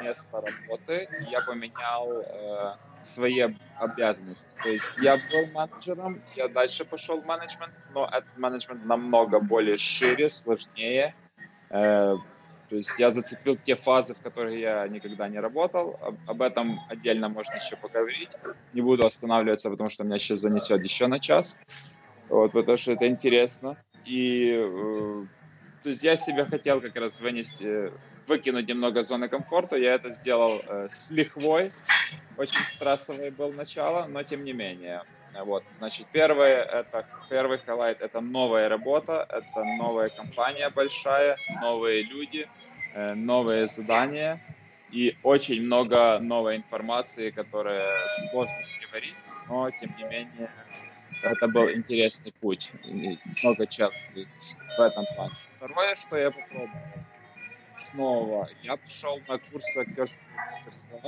место работы, я поменял свои об- обязанности. То есть я был менеджером, я дальше пошел в менеджмент, но этот менеджмент намного более шире, сложнее. Э, то есть я зацепил те фазы, в которых я никогда не работал. Об, этом отдельно можно еще поговорить. Не буду останавливаться, потому что меня сейчас занесет еще на час. Вот, потому что это интересно. И э, то есть я себе хотел как раз вынести, выкинуть немного зоны комфорта. Я это сделал э, с лихвой. Очень стрессовое было начало, но тем не менее. Вот, значит, первое, это, первый хайлайт – это новая работа, это новая компания большая, новые люди, э, новые задания и очень много новой информации, которая сложно говорить, но тем не менее это был интересный путь, и много челленджей в этом плане. Второе, что я попробовал, снова, я пошел на курсы актерского мастерства.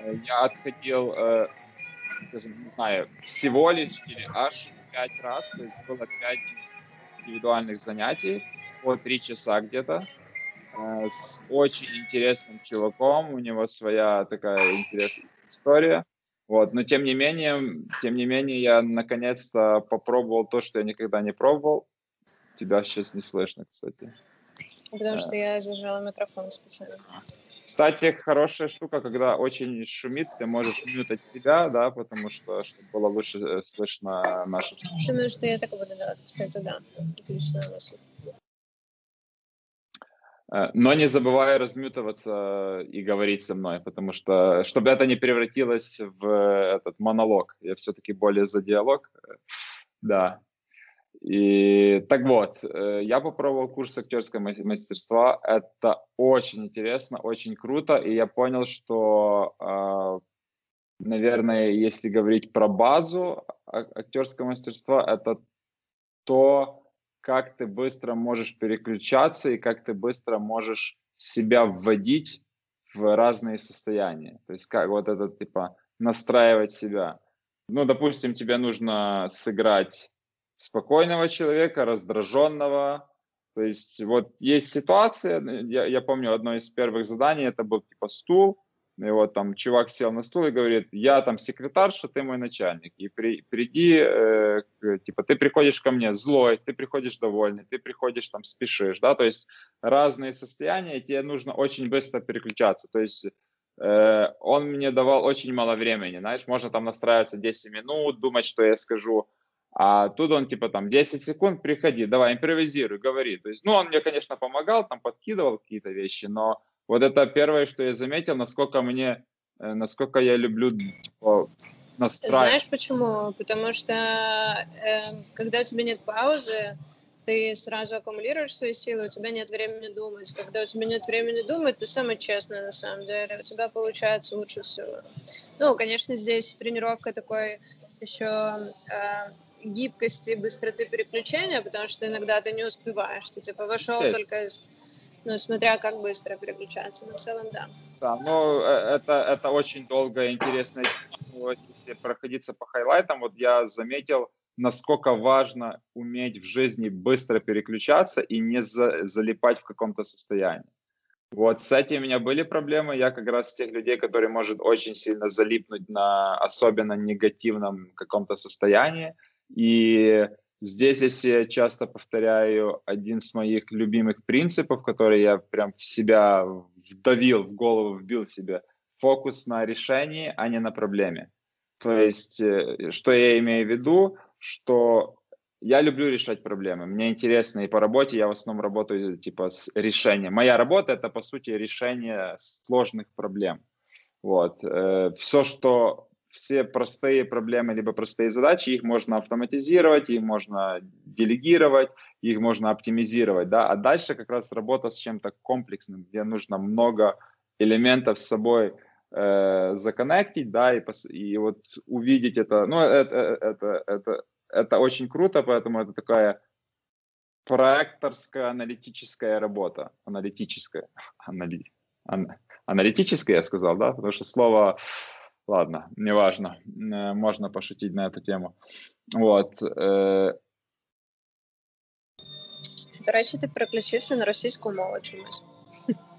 Э, Я отходил, скажем, не знаю, всего лишь или аж пять раз, то есть было пять индивидуальных занятий по три часа где-то э, с очень интересным чуваком, у него своя такая интересная история. Вот, но тем не менее, тем не менее, я наконец-то попробовал то, что я никогда не пробовал. Тебя сейчас не слышно, кстати. Потому что я зажала микрофон специально. Кстати, хорошая штука, когда очень шумит, ты можешь мютать себя, да, потому что чтобы было лучше э, слышно наши слушателей. Думаю, что я так буду делать, кстати, да. Отличная мысль. Э, Но не забывай размютываться и говорить со мной, потому что, чтобы это не превратилось в этот монолог, я все-таки более за диалог, э, да. И так вот, э, я попробовал курс актерского мас- мастерства, это очень интересно, очень круто, и я понял, что, а, наверное, если говорить про базу актерского мастерства, это то, как ты быстро можешь переключаться и как ты быстро можешь себя вводить в разные состояния. То есть как вот это типа настраивать себя. Ну, допустим, тебе нужно сыграть спокойного человека, раздраженного. То есть вот есть ситуация, я, я помню одно из первых заданий, это был типа стул, и вот там чувак сел на стул и говорит, я там секретарша, ты мой начальник. И при, приди, э, типа, ты приходишь ко мне злой, ты приходишь довольный, ты приходишь там спешишь, да, то есть разные состояния, тебе нужно очень быстро переключаться. То есть э, он мне давал очень мало времени, знаешь, можно там настраиваться 10 минут, думать, что я скажу, а тут он типа там 10 секунд, приходи, давай, импровизируй, говори. То есть, ну, он мне, конечно, помогал, там подкидывал какие-то вещи, но вот это первое, что я заметил, насколько мне, э, насколько я люблю типа, настраивать. Знаешь почему? Потому что э, когда у тебя нет паузы, ты сразу аккумулируешь свои силы, у тебя нет времени думать. Когда у тебя нет времени думать, ты самый честный на самом деле. У тебя получается лучше всего. Ну, конечно, здесь тренировка такой еще э, гибкости, быстроты переключения, потому что иногда ты не успеваешь. Ты типа вошел только ну, смотря как быстро переключаться, но в целом да. Да, ну, э, это, это очень долго и интересно. Вот, если проходиться по хайлайтам, вот я заметил, насколько важно уметь в жизни быстро переключаться и не за, залипать в каком-то состоянии. Вот с этим у меня были проблемы. Я как раз тех людей, которые может очень сильно залипнуть на особенно негативном каком-то состоянии. И Здесь, если я часто повторяю один из моих любимых принципов, который я прям в себя вдавил, в голову вбил себе, фокус на решении, а не на проблеме. То есть, э, что я имею в виду, что я люблю решать проблемы. Мне интересно, и по работе я в основном работаю типа с решением. Моя работа это по сути решение сложных проблем. Вот. Э, Все, что все простые проблемы, либо простые задачи, их можно автоматизировать, их можно делегировать, их можно оптимизировать, да, а дальше как раз работа с чем-то комплексным, где нужно много элементов с собой э, законнектить, да, и, и вот увидеть это, ну, это, это, это, это очень круто, поэтому это такая проекторская аналитическая работа, аналитическая, анали, ан, аналитическая, я сказал, да, потому что слово Ладно, неважно. Э, можно пошутить на эту тему. Вот. Е... До речі, ти переключився на російську мову чомусь.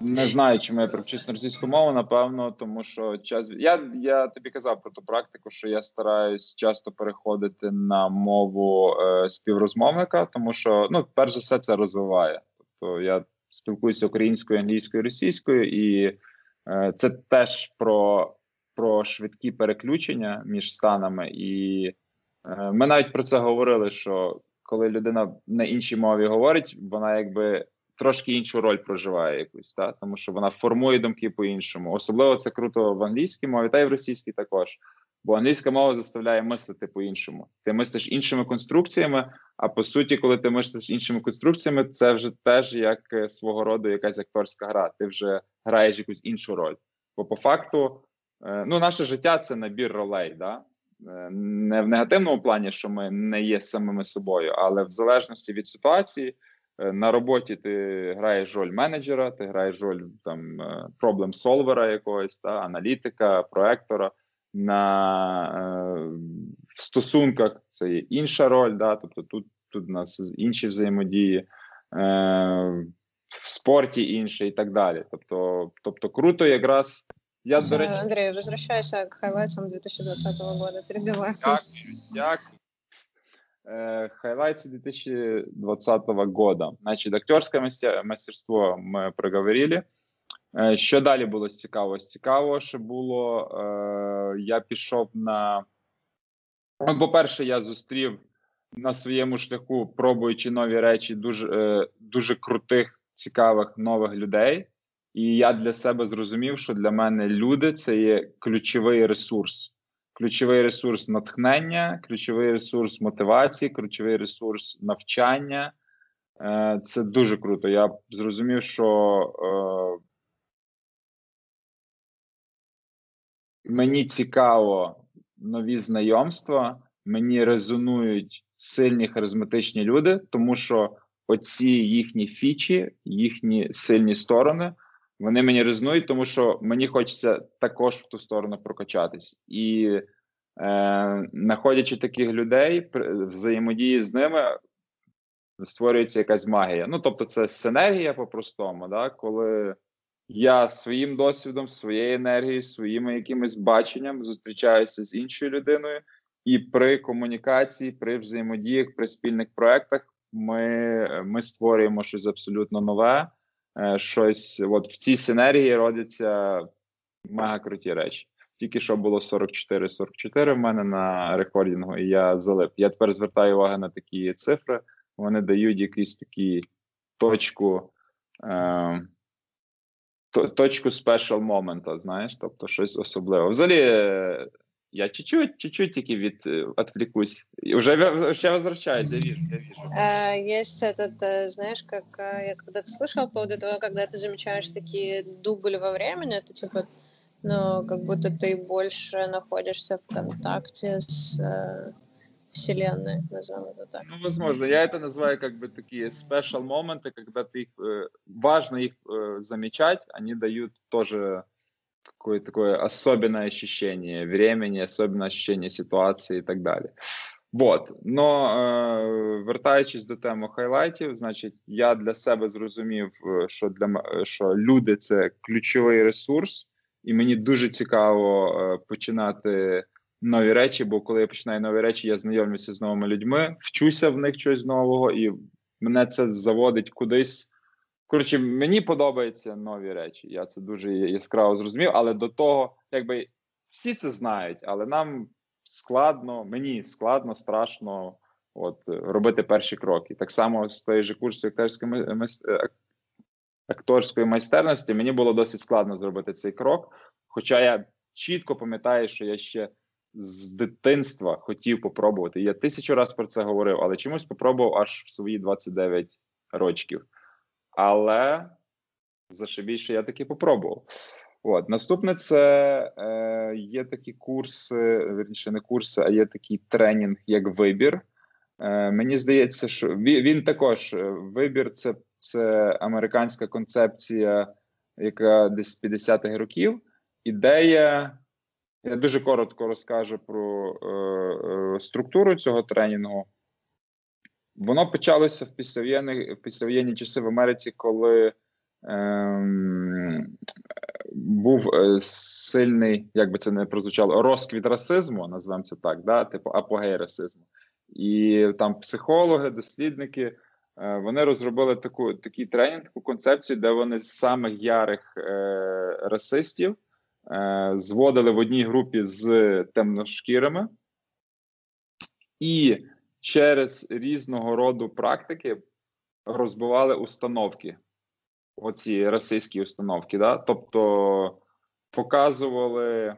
Не знаю, чому я переключився на російську мову, напевно, тому що час. Я я тобі казав про ту практику, що я стараюсь часто переходити на мову е, співрозмовника, тому що, ну, перш за все, це розвиває. Тобто я спілкуюся українською, англійською, російською, і е, це теж про про швидкі переключення між станами, і е, ми навіть про це говорили: що коли людина на іншій мові говорить, вона якби трошки іншу роль проживає якусь, та тому що вона формує думки по-іншому. Особливо це круто в англійській мові, та й в російській також. Бо англійська мова заставляє мислити по-іншому. Ти мислиш іншими конструкціями. А по суті, коли ти мислиш іншими конструкціями, це вже теж як е, свого роду якась акторська гра. Ти вже граєш якусь іншу роль. Бо по факту ну, наше життя це набір ролей, да? Е, не в негативному плані, що ми не є самими собою, але в залежності від ситуації. Е, на роботі ти граєш роль менеджера, ти граєш роль там проблем солвера якогось, та аналітика, проектора. На в стосунках це є інша роль, да, тобто тут тут у нас інші взаємодії, е, в спорті інше і так далі. Тобто, тобто круто якраз я, до речі... Андрей, возвращайся к хайлайтам 2020 года. Перебиваю. Дякую, дякую. Хайлайты 2020 года. Значить, актерське мастерство ми проговорили. Е, що далі було цікаво? Цікаво, що було. Е, я пішов на. Ну, по-перше, я зустрів на своєму шляху, пробуючи нові речі, дуже, е, дуже крутих, цікавих нових людей. І я для себе зрозумів, що для мене люди це є ключовий ресурс. Ключовий ресурс натхнення, ключовий ресурс мотивації, ключовий ресурс навчання. Е, це дуже круто. Я зрозумів, що е, мені цікаво нові знайомства, мені резонують сильні харизматичні люди, тому що оці їхні фічі, їхні сильні сторони вони мені резонують, тому що мені хочеться також в ту сторону прокачатись. І е, знаходячи таких людей, взаємодії з ними створюється якась магія. Ну, тобто, це синергія по-простому, да, коли я своїм досвідом, своєю енергією, своїми якимись баченням зустрічаюся з іншою людиною, і при комунікації, при взаємодіях, при спільних проектах ми ми створюємо щось абсолютно нове. Е, щось от в цій синергії родяться мега круті речі. Тільки що було 44-44 в мене на рекордінгу, і я залип. Я тепер звертаю увагу на такі цифри. Вони дають якусь такі точку. Е, точку спешл момента, знаєш, тобто щось особливе. Взагалі, я чуть-чуть, чуть-чуть тільки від е, отвлекусь. И уже, уже возвращаюсь, я вижу, я вижу. А, есть этот, э, знаешь, как э, я когда-то слышал по поводу того, когда ты замечаешь такие дубли во времени, это типа, ну, как будто ты больше находишься в контакте с э, вселенной, назовем это так. Ну, возможно. Я это называю как бы такие special моменты, когда ты их, э, важно их э, замечать, они дают тоже какое-то такое особенное ощущение времени, особенное ощущение ситуации и так далі. Вот. Но е, вертаючись до теми хайлайтів, значить, я для себе зрозумів, е, що для що люди це ключовий ресурс, і мені дуже цікаво е, починати нові речі. Бо коли я починаю нові речі, я знайомлюся з новими людьми, вчуся в них щось нового, і мене це заводить кудись Коротше, мені подобаються нові речі. Я це дуже яскраво зрозумів. Але до того, якби всі це знають, але нам складно, мені складно, страшно от робити перші кроки. Так само з тієї ж курсу акторської е, акторської майстерності мені було досить складно зробити цей крок. Хоча я чітко пам'ятаю, що я ще з дитинства хотів попробувати. Я тисячу разів про це говорив, але чомусь попробував аж в свої 29 років. Але зашибіть, що я таки попробував. От наступне це е, є такі курси, верніше не курси, а є такий тренінг, як вибір. Е, Мені здається, що він, він також е, вибір це це американська концепція, яка десь з 50-х років. Ідея, я дуже коротко розкажу про е, е, структуру цього тренінгу. Воно почалося в післявоєнні, в післявоєнні часи в Америці, коли ем, був е, сильний, як би це не прозвучало, розквіт расизму, називаємо це так, да, типу апогей расизму. І там психологи, дослідники. Е, вони розробили таку такий тренінг, таку концепцію, де вони з самих ярих е, расистів е, зводили в одній групі з темношкірими, і через різного роду практики розбивали установки, оці расистські установки. Да? Тобто показували.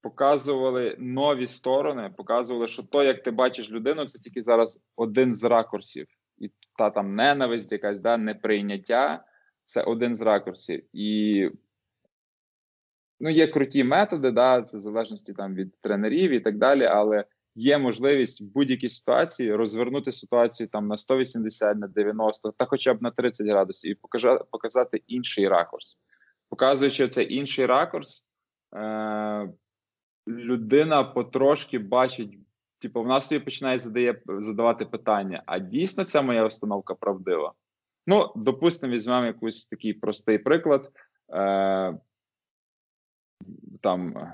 Показували нові сторони, показували, що то, як ти бачиш людину, це тільки зараз один з ракурсів, і та там ненависть, якась да, неприйняття це один з ракурсів. І ну, є круті методи, да, це в залежності там від тренерів і так далі. Але є можливість в будь-якій ситуації розвернути ситуацію там на 180, на 90, та хоча б на 30 градусів, і показати інший ракурс. Показуючи цей інший ракурс, е- людина потрошки бачить, типу, вона собі починає задає, задавати питання: а дійсно ця моя установка правдива? Ну, допустимо, візьмемо якийсь такий простий приклад. Е- там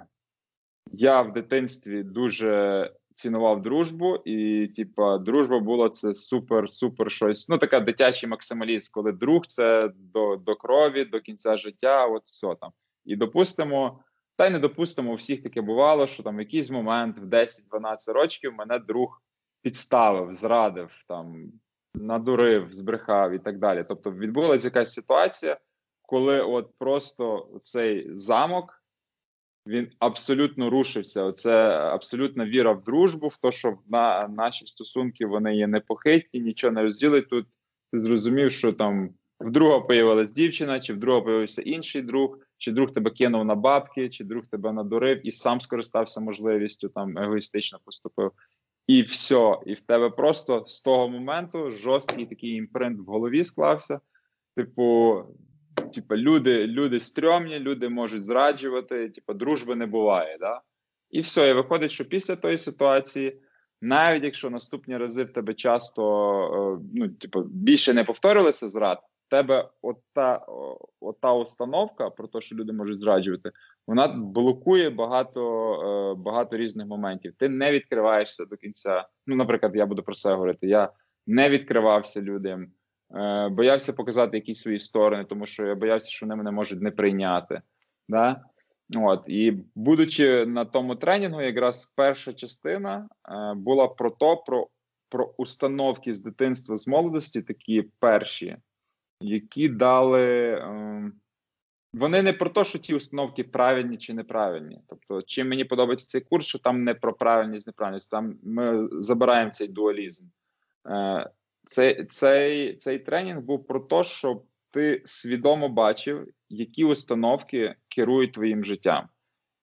я в дитинстві дуже цінував дружбу, і типа дружба була це супер-супер щось. Ну, така дитячий максималіст, коли друг це до до крові, до кінця життя. От все там. І допустимо, та й не допустимо, у всіх таке бувало, що там в якийсь момент в 10-12 років мене друг підставив, зрадив, там надурив, збрехав і так далі. Тобто відбулася якась ситуація, коли от просто цей замок він абсолютно рушився. Це абсолютна віра в дружбу, в те, що на наші стосунки вони є непохитні, нічого не розділить. Тут ти зрозумів, що там в друга появилась дівчина, чи в друга появився інший друг, чи друг тебе кинув на бабки, чи друг тебе надурив і сам скористався можливістю там егоїстично поступив. І все, і в тебе просто з того моменту жорсткий такий імпринт в голові склався. типу, типу, люди люди стрьомні, люди можуть зраджувати, типу, дружби не буває. Да? І все, і виходить, що після тої ситуації, навіть якщо наступні рази в тебе часто е, ну, типу, більше не повторилися зрад, в тебе ота, ота установка про те, що люди можуть зраджувати, вона блокує багато е, багато різних моментів. Ти не відкриваєшся до кінця. Ну, наприклад, я буду про це говорити. Я не відкривався людям, боявся показати якісь свої сторони, тому що я боявся, що вони мене можуть не прийняти. Да? От і будучи на тому тренінгу, якраз перша частина е, була про то, про про установки з дитинства з молодості, такі перші, які дали. Е, вони не про те, що ті установки правильні чи неправильні. Тобто, чим мені подобається цей курс, що там не про правильність, неправильність, там ми забираємо цей дуалізм. Е, цей, цей, Цей тренінг був про те, щоб ти свідомо бачив, які установки керують твоїм життям.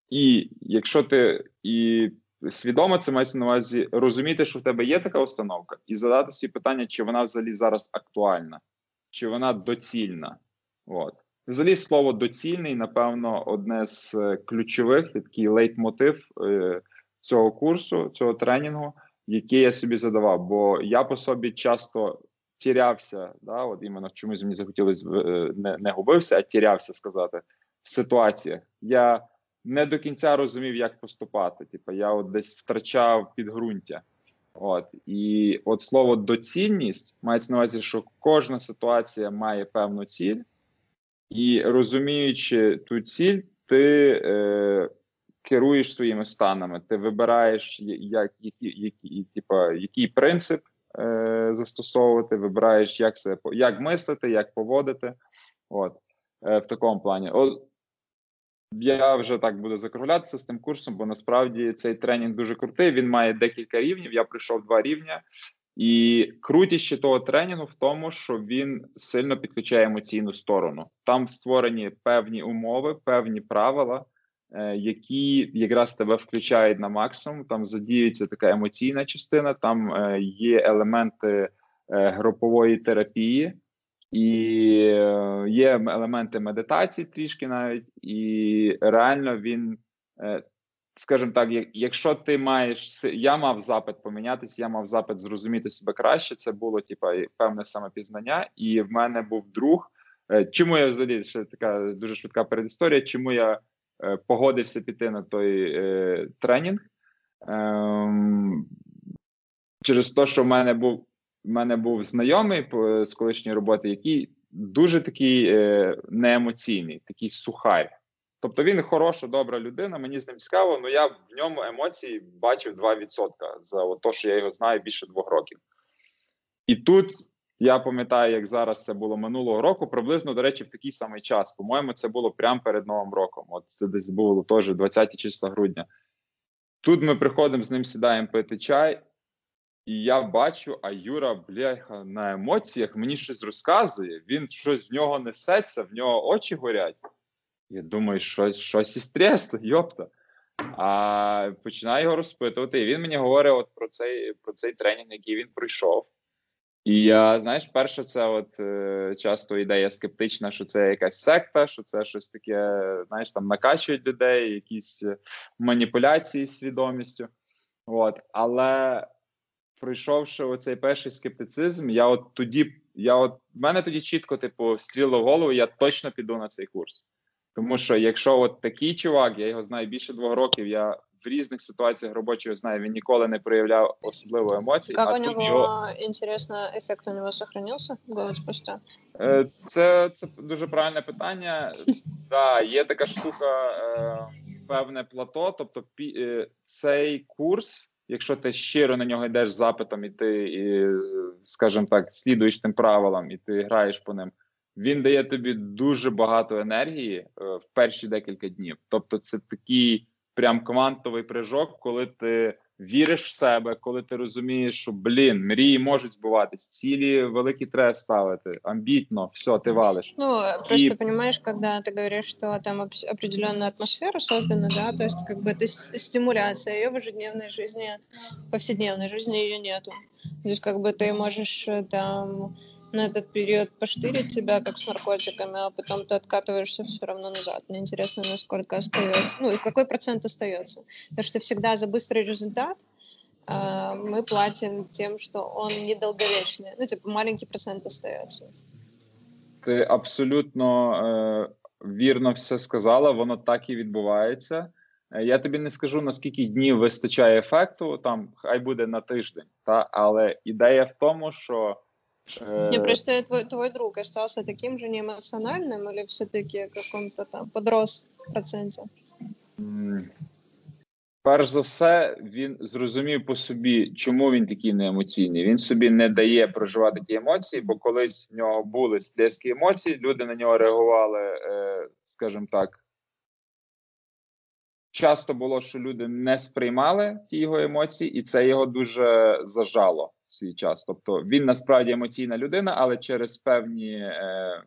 І якщо ти і свідомо це мається на увазі розуміти, що в тебе є така установка, і задати собі питання, чи вона взагалі зараз актуальна, чи вона доцільна. От. Взагалі, слово доцільний, напевно, одне з е, ключових такий лейтмотив е, цього курсу, цього тренінгу, який я собі задавав. Бо я по собі часто тірявся, да, от іменно чомусь мені захотілося е, не, не губився, а тірявся сказати в ситуаціях. Я не до кінця розумів, як поступати. Типу, я от десь втрачав підґрунтя. От і от слово доцільність мається на увазі, що кожна ситуація має певну ціль, і розуміючи ту ціль, ти е, керуєш своїми станами. Ти вибираєш, як, які, які, типа, який принцип е, застосовувати, вибираєш, як це як мислити, як поводити. От е, в такому плані. От, я вже так буду закруглятися з тим курсом, бо насправді цей тренінг дуже крутий. Він має декілька рівнів. Я пройшов два рівня, і крутість того тренінгу в тому, що він сильно підключає емоційну сторону. Там створені певні умови, певні правила, які якраз тебе включають на максимум. Там задіюється така емоційна частина, там е, є елементи е, групової терапії, і є елементи медитації трішки навіть, і реально він. Скажімо так, якщо ти маєш я мав запит помінятися, я мав запит зрозуміти себе краще. Це було типа певне самопізнання, і в мене був друг. Чому я взагалі ще така дуже швидка передісторія? Чому я Е, погодився піти на той е, тренінг ем, через те, що в мене був в мене був знайомий з колишньої роботи, який дуже такий е, неемоційний, такий сухар. Тобто він хороша, добра людина, мені з ним цікаво, але я в ньому емоції бачив 2% за те, що я його знаю більше двох років. І тут я пам'ятаю, як зараз це було минулого року, приблизно, до речі, в такий самий час. По-моєму, це було прямо перед Новим роком. От це десь було теж 20 числа грудня. Тут ми приходимо з ним, сідаємо пити чай, і я бачу, а Юра, бляха, на емоціях мені щось розказує. Він щось в нього несеться, в нього очі горять. Я думаю, щось щось із тресу, йопта. А починаю його розпитувати. І він мені говорить от про цей про цей тренінг, який він пройшов. І я знаєш, перше, це от е, часто ідея скептична, що це якась секта, що це щось таке, знаєш, там накачують людей, якісь е, маніпуляції з свідомістю. От, але пройшовши оцей перший скептицизм, я от тоді, я от в мене тоді чітко, типу, стріло в голову, я точно піду на цей курс. Тому що якщо от такий чувак, я його знаю більше двох років, я в різних ситуаціях робочого знаю, він ніколи не проявляв особливо емоцій. Как а у нього його... інтересно, ефект у нього сохранився спустя? Е, це це дуже правильне питання. <laughs> Да, є така штука, е, певне плато. Тобто, е, цей курс, якщо ти щиро на нього йдеш з запитом, і ти, і, скажімо так, слідуєш тим правилам, і ти граєш по ним. Він дає тобі дуже багато енергії в перші декілька днів. Тобто, це такий прям квантовий прыжок, коли ти віриш в себе, коли ти розумієш, що блін, мрії можуть збуватись, цілі великі треба ставити, амбітно, все, ти валиш. Ну, просто И... понимаешь, когда ты говоришь, что там определенная атмосфера создана, да, то есть как бы это стимуляция, ее в ежедневной жизни, повседневной жизни ее нету. То есть как бы ты можешь э, там на этот период поштырить тебя, как с наркотиками, а потом ты откатываешься все равно назад. Мне интересно, насколько остается, ну и какой процент остается. Потому что всегда за быстрый результат э, мы платим тем, что он недолговечный. Ну, типа, маленький процент остается. Ти абсолютно е, вірно все сказала, воно так і відбувається. Е, я тобі не скажу наскільки днів вистачає ефекту, там хай буде на тиждень, та але ідея в тому, що Э... Не, просто твой, твой друг остался таким же неэмоциональным или все-таки каком-то там подрос в проценті? Перш за все, він зрозумів по собі, чому він такий неемоційний. Він собі не дає проживати ті емоції, бо колись в нього були сплески емоцій, люди на нього реагували, е, скажімо так. Часто було, що люди не сприймали ті його емоції, і це його дуже зажало свій час. Тобто він насправді емоційна людина, але через певні е,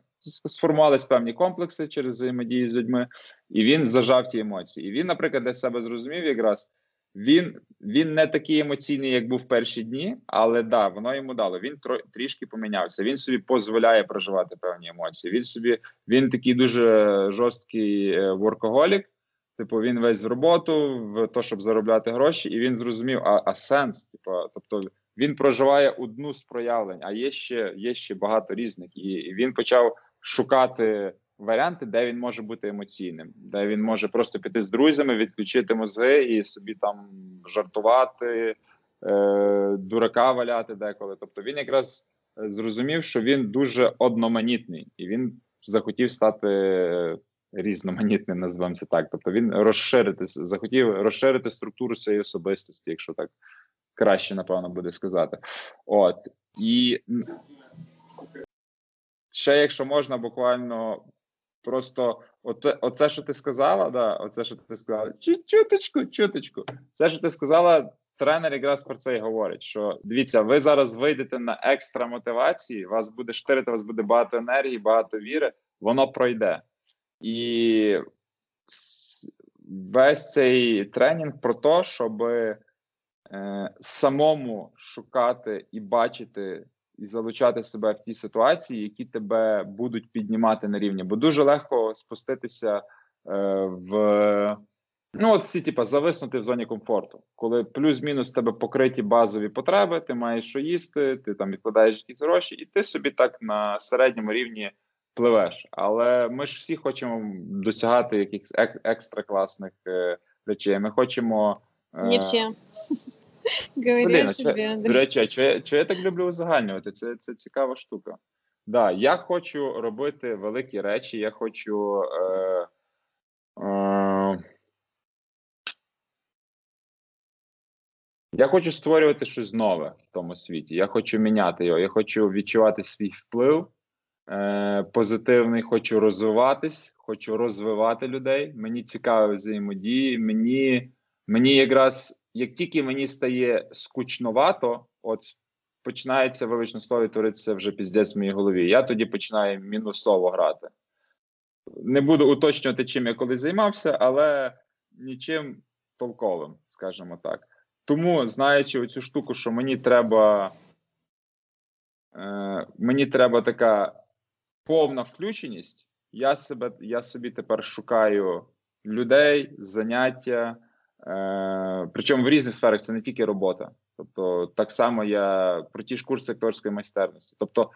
сформувались певні комплекси через взаємодію з людьми, і він зажав ті емоції. І він, наприклад, для себе зрозумів якраз. Він він не такий емоційний, як був в перші дні, але да, воно йому дало. Він тро, трішки помінявся. Він собі дозволяє проживати певні емоції. Він собі він такий дуже жорсткий е, воркоголік. Типу, він весь в роботу, в то, щоб заробляти гроші, і він зрозумів, а а сенс, типу, тобто він проживає одну з проявлень, а є ще є ще багато різних, і він почав шукати варіанти, де він може бути емоційним, де він може просто піти з друзями, відключити мозги і собі там жартувати, е, дурака валяти деколи. Тобто він якраз зрозумів, що він дуже одноманітний, і він захотів стати. Різноманітним назвемо це так. Тобто він розширити захотів розширити структуру своєї особистості, якщо так краще, напевно, буде сказати. От і ще, якщо можна, буквально просто оце, оце що ти сказала, да, оце, що ти сказала, чуточку, чуточку. Це, що ти сказала, тренер якраз про це і говорить: що дивіться, ви зараз вийдете на екстра мотивації, вас буде штирити, вас буде багато енергії, багато віри, воно пройде. І весь цей тренінг про те, щоб Е, самому шукати і бачити і залучати себе в ті ситуації, які тебе будуть піднімати на рівні. Бо дуже легко спуститися е, в ну от всі, типа, зависнути в зоні комфорту, коли плюс-мінус тебе покриті базові потреби, ти маєш що їсти, ти там відкладаєш якісь гроші, і ти собі так на середньому рівні. Пливеш, але ми ж всі хочемо досягати якихось ек- екстра класних е, речей. Ми хочемо не всі. <laughs> Говорю собі. До речі, чи я так люблю узагальнювати? Це це цікава штука. Да, Я хочу робити великі речі, я хочу. Е, е, Я хочу створювати щось нове в тому світі. Я хочу міняти його. Я хочу відчувати свій вплив е, позитивний. Хочу розвиватись, хочу розвивати людей. Мені цікаві взаємодії. Мені Мені якраз як тільки мені стає скучновато, от починається величне слово творитися вже піздець в моїй голові. Я тоді починаю мінусово грати. Не буду уточнювати, чим я колись займався, але нічим толковим, скажімо так. Тому, знаючи оцю штуку, що мені треба, е, мені треба така повна включеність, я себе, я собі тепер шукаю людей, заняття. Е, Причому в різних сферах це не тільки робота. Тобто, так само я про ті ж курси акторської майстерності. Тобто,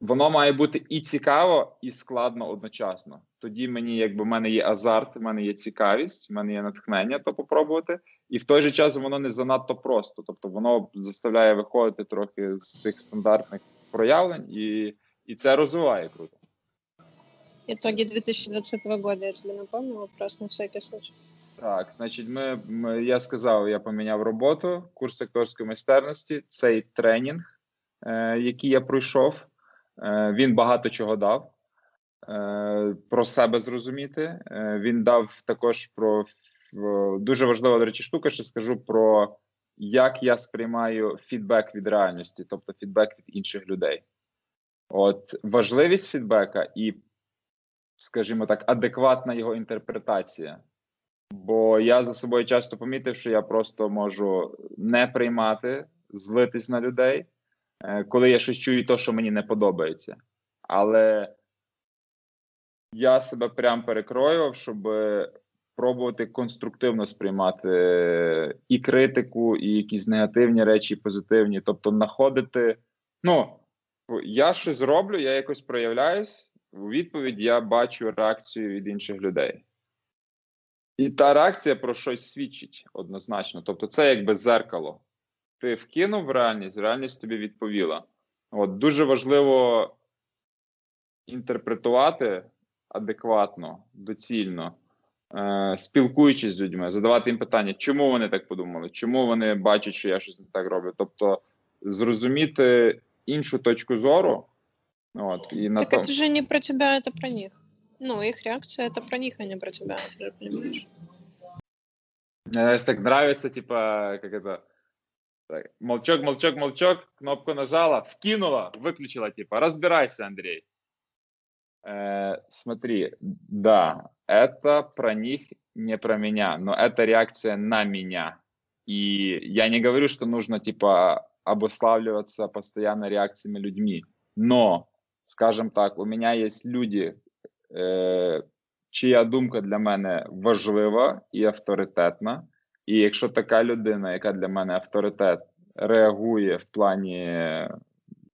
воно має бути і цікаво, і складно одночасно. Тоді мені, якби в мене є азарт, в мене є цікавість, в мене є натхнення, то попробувати. І в той же час воно не занадто просто. Тобто, воно заставляє виходити трохи з тих стандартних проявлень, і, і це розвиває круто. Итоги 2020 года, я тебе напомню вопрос на всякий случай. Так, значить, ми, ми я сказав, я поміняв роботу, курс акторської майстерності. Цей тренінг, е, який я пройшов, е, він багато чого дав. Е, Про себе зрозуміти. Е, Він дав також про дуже важлива до речі, штука, що скажу про як я сприймаю фідбек від реальності, тобто фідбек від інших людей. От важливість фідбека і, скажімо так, адекватна його інтерпретація. Бо я за собою часто помітив, що я просто можу не приймати, злитись на людей, е, коли я щось чую, то, що мені не подобається. Але я себе прям перекроював, щоб пробувати конструктивно сприймати і критику, і якісь негативні речі, і позитивні. Тобто, знаходити. Ну, я щось роблю, я якось проявляюсь. У відповідь я бачу реакцію від інших людей. І та реакція про щось свідчить однозначно. Тобто, це якби зеркало. Ти вкинув в реальність, реальність тобі відповіла. От Дуже важливо інтерпретувати адекватно, доцільно, е, спілкуючись з людьми, задавати їм питання, чому вони так подумали, чому вони бачать, що я щось не так роблю. Тобто зрозуміти іншу точку зору. От, і на Так том... это же не про тебя, это про них. Ну, их реакция это про них, а не про тебя, понимаешь? Мне так нравится, типа, как это, так, молчок, молчок, молчок, кнопку нажала, вкинула, выключила, типа, разбирайся, Андрей. Э, смотри, да, это про них, не про меня, но это реакция на меня. И я не говорю, что нужно, типа, обуславливаться постоянно реакциями людьми, но, скажем так, у меня есть люди, е, чия думка для мене важлива і авторитетна. І якщо така людина, яка для мене авторитет, реагує в плані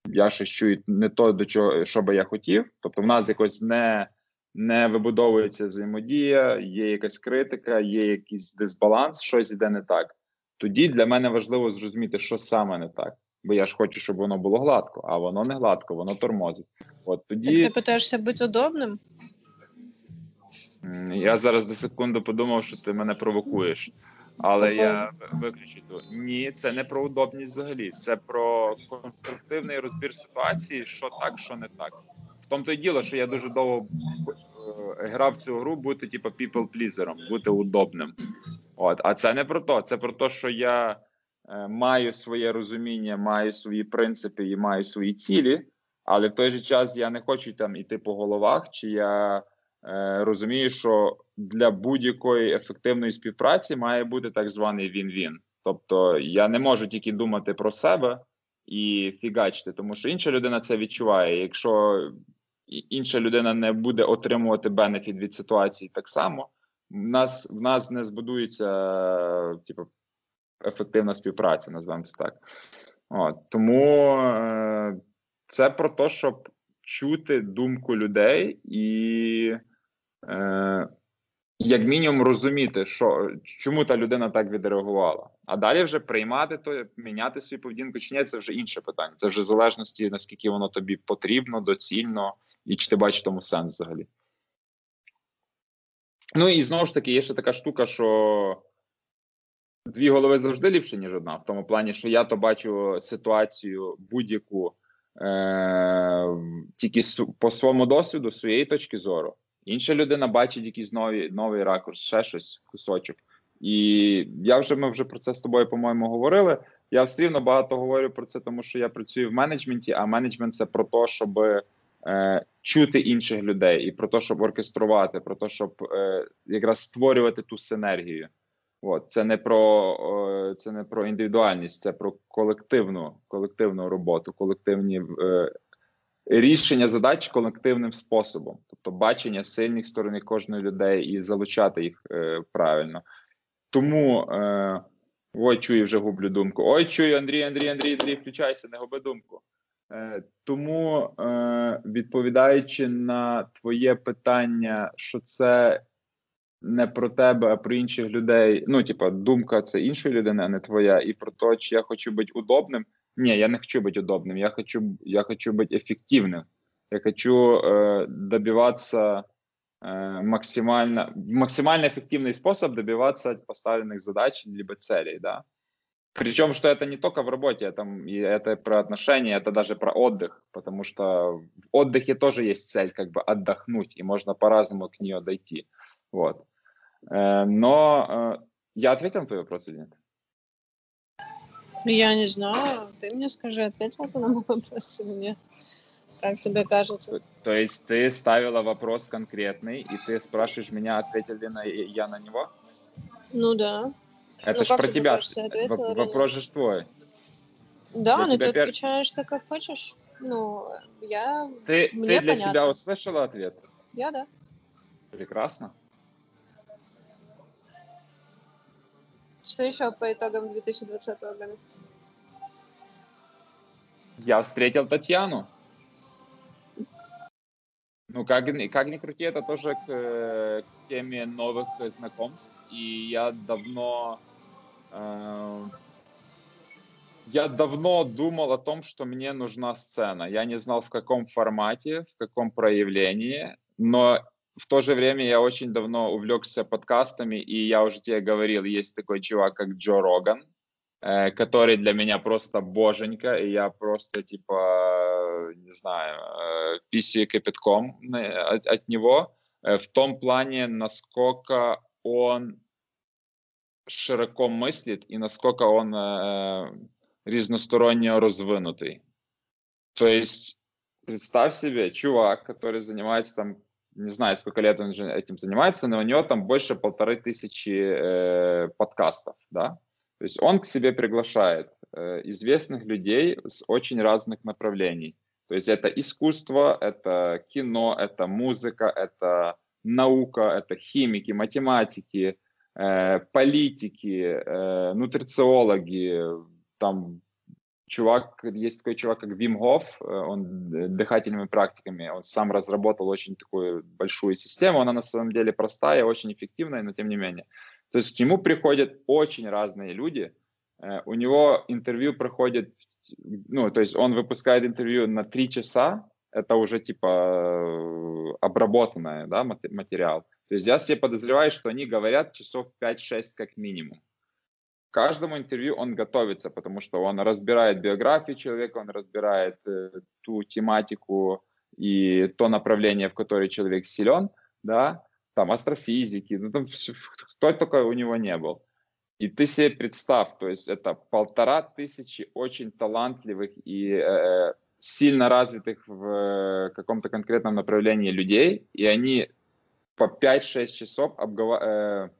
я щось чую не то, до чого що би я хотів, тобто в нас якось не не вибудовується взаємодія, є якась критика, є якийсь дисбаланс, щось іде не так. Тоді для мене важливо зрозуміти, що саме не так. Бо я ж хочу, щоб воно було гладко, а воно не гладко, воно тормозить. От тоді так ти питаєшся бути удобним? Я зараз за секунду подумав, що ти мене провокуєш, але я виключу. Ні, це не про удобність взагалі. Це про конструктивний розбір ситуації, що так, що не так. В тому то й діло, що я дуже довго е, грав цю гру, бути типу, people-pleaserом, бути удобним. От, а це не про то. Це про те, що я маю своє розуміння, маю свої принципи і маю свої цілі, але в той же час я не хочу там іти по головах, чи я. Е, розумію, що для будь-якої ефективної співпраці має бути так званий він-він. Тобто я не можу тільки думати про себе і фігачити, тому що інша людина це відчуває. Якщо інша людина не буде отримувати бенефіт від ситуації так само, в нас в нас не збудується типу, ефективна співпраця, назвемо це так. От, Тому е, це про те, щоб чути думку людей і е, як мінімум розуміти, що чому та людина так відреагувала, а далі вже приймати то, міняти свою поведінку чи ні, це вже інше питання. Це вже в залежності наскільки воно тобі потрібно, доцільно, і чи ти бачиш тому сенс взагалі. Ну і знову ж таки, є ще така штука, що дві голови завжди ліпше, ніж одна, в тому плані, що я то бачу ситуацію будь-яку е- тільки по своєму досвіду, своєї точки зору. Інша людина бачить якийсь новий новий ракурс, ще щось, кусочок. І я вже ми вже про це з тобою, по-моєму, говорили. Я все рівно багато говорю про це, тому що я працюю в менеджменті, а менеджмент це про те, щоб е, чути інших людей, і про те, щоб оркеструвати, про те, щоб е, якраз створювати ту синергію. От це не про це не про індивідуальність, це про колективну колективну роботу, колективні е, рішення задач колективним способом, тобто бачення сильних сторони кожної людей і залучати їх е, правильно. Тому е, ой, чую, вже гублю думку. Ой, чую, Андрій, Андрій, Андрій, Андрій, включайся, не губи думку. Тому, відповідаючи на твоє питання, що це не про тебе, а про інших людей. Ну, типа, думка це іншої людини, а не твоя, і про те, чи я хочу бути удобним. Не, я не хочу быть удобным, я хочу, я хочу быть эффективным. Я хочу э, добиваться э, максимально, максимально эффективный способ добиваться поставленных задач либо целей, да. Причем, что это не только в работе, это, это про отношения, это даже про отдых, потому что в отдыхе тоже есть цель, как бы отдохнуть, и можно по-разному к нее дойти. Вот. Э, но э, я ответил на твой вопрос или нет? Я не знаю. Ты мне скажи, ответил ты на мой вопрос или нет? Как тебе кажется? То есть ты ставила вопрос конкретный, и ты спрашиваешь меня, ответил ли на, я на него? Ну да. Это ну, же про тебя. Кажется, вопрос же твой. Да, Я но тебя ты пер- отвечаешь так, как хочешь. Ну, я, Ты, Мне ты для понятно. себя услышала ответ? я да. Прекрасно. Что еще по итогам 2020 года? Я встретил Татьяну. Ну, как, как ни крути, это тоже к, к теме новых знакомств. И я давно... э, я давно думал о том, что мне нужна сцена. Я не знал, в каком формате, в каком проявлении, но в то же время я очень давно увлекся подкастами, и я уже тебе говорил, есть такой чувак, как Джо Роган, э, который для меня просто боженька, и я просто, типа, э, не знаю, э, писаю кипятком на- от, от него, э, в том плане, насколько он широко мыслит и насколько он э, різносторонне розвинутий. То есть, представь себе, чувак, который занимается там, не знаю, сколько лет он этим занимается, но у него там больше полторы тысячи э, подкастов, да. То есть он к себе приглашает э, известных людей с очень разных направлений. То есть это искусство, это кино, это музыка, это наука, это химики, математики, э, политики, э, нутрициологи, там чувак, есть такой чувак, как Вим Хофф, э, он д- дыхательными практиками, он сам разработал очень такую большую систему, она на самом деле простая, очень эффективная, но тем не менее. То есть к нему приходят очень разные люди, Э, у него интервью проходит, ну, то есть он выпускает интервью на три часа, это уже типа э, обработанное, да, мате- материал. То есть я себе подозреваю, что они говорят часов 5-6 как минимум. Каждому интервью он готовится, потому что он разбирает биографию человека, он разбирает э, ту тематику и то направление, в которое человек силен, да, там астрофизики, ну там кто только у него не был. И ты себе представь, то есть это полтора тысячи очень талантливых и э, сильно развитых в э, каком-то конкретном направлении людей, и они по 5-6 часов обгова- э,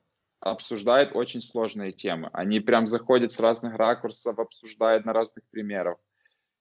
обсуждают очень сложные темы. Они прям заходят с разных ракурсов, обсуждают на разных примерах.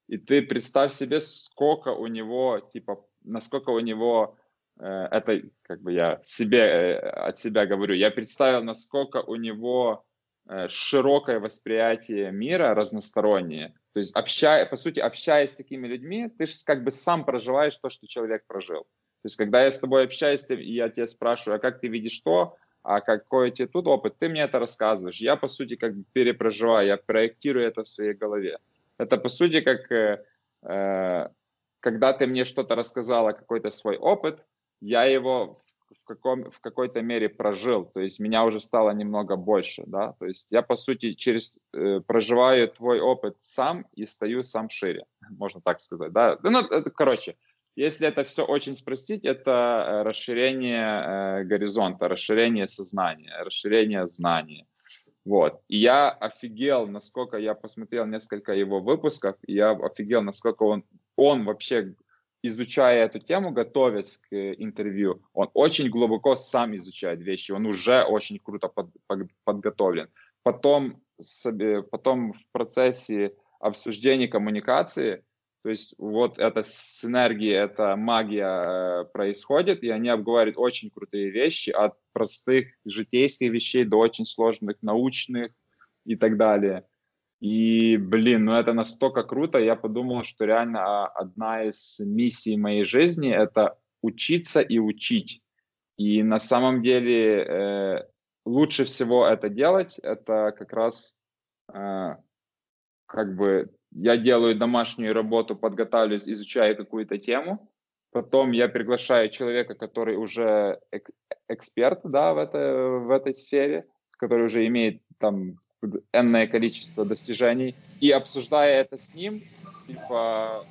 И ты представь себе, сколько у него, типа, насколько у него, э, это как бы я себе, э, от себя говорю, я представил, насколько у него э, широкое восприятие мира, разностороннее. То есть, общая, по сути, общаясь с такими людьми, ты же как бы сам проживаешь то, что человек прожил. То есть, когда я с тобой общаюсь, ты- и я тебя спрашиваю, а как ты видишь то, а какой у тебя тут опыт, ты мне это рассказываешь. Я, по сути, как бы перепроживаю, я проектирую это в своей голове. Это, по сути, как э, э, когда ты мне что-то рассказала, какой-то свой опыт, я его в, в каком, в какой-то мере прожил, то есть меня уже стало немного больше, да, то есть я, по сути, через, э, проживаю твой опыт сам и стою сам шире, можно так сказать, да. Ну, это, короче, если это все очень спростить, это э, расширение э, горизонта, расширение сознания, расширение знания. Вот. И я офигел, насколько я посмотрел несколько его выпусков, и я офигел, насколько он, он вообще, изучая эту тему, готовясь к э, интервью, он очень глубоко сам изучает вещи, он уже очень круто под- под- подготовлен. Потом, потом в процессе обсуждения коммуникации, то есть вот эта синергия, эта магия э, происходит, и они обговаривают очень крутые вещи, от простых житейских вещей до очень сложных научных и так далее. И, блин, ну это настолько круто, я подумал, что реально а, одна из миссий моей жизни — это учиться и учить. И на самом деле э, лучше всего это делать, это как раз э, как бы я делаю домашнюю работу, подготавливаюсь, изучаю какую-то тему, потом я приглашаю человека, который уже эк- эксперт, да, в, это, в этой сфере, который уже имеет там энное количество достижений, и обсуждая это с ним, типа,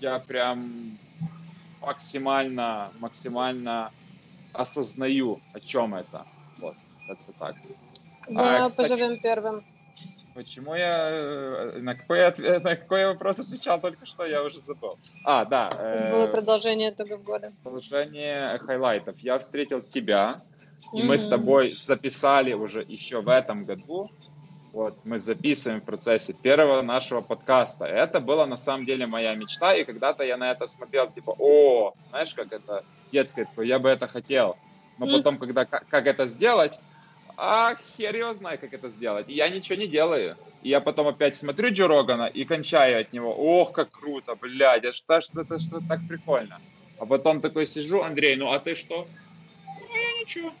я прям максимально, максимально осознаю, о чем это. Вот, это так. Кого А, кстати- позовем первым? Почему я э, на какой, ответ- на какой вопрос отвечал только что, я уже забыл. А, да. э, Было продолжение итогов года. Продолжение хайлайтов. Я встретил тебя, и мы с тобой записали уже еще в этом году Вот, мы записываем в процессе первого нашего подкаста. Это была на самом деле моя мечта, и когда-то я на это смотрел, типа, о, знаешь, как это детское, я бы это хотел. Но потом, когда как это сделать, а хер его знает, как это сделать. И я ничего не делаю. И я потом опять смотрю Джо Рогана и кончаю от него. Ох, как круто, блядь, это что, что, это что так прикольно. А потом такой сижу, Андрей, ну а ты что? Ну, я ничего.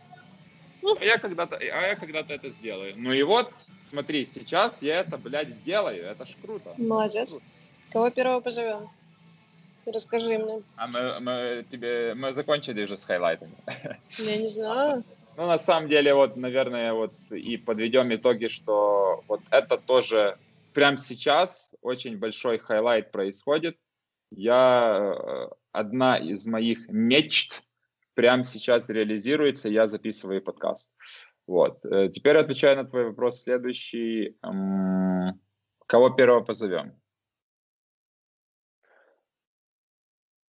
Ну, а я когда-то, а я когда-то это сделаю. Ну и вот, смотри, сейчас я это, блядь, делаю. Это ж круто. Молодец. Круто. Кого первого позовем? Расскажи мне. А мы, мы тебе мы закончили уже с хайлайтами. Я не знаю. Ну, на самом деле, вот, наверное, вот и подведем итоги, что вот это тоже прямо сейчас очень большой хайлайт происходит. Я э, одна из моих мечт прямо сейчас реализуется, я записываю подкаст. Вот. Э, теперь отвечаю на твой вопрос следующий. Кого первого позовем?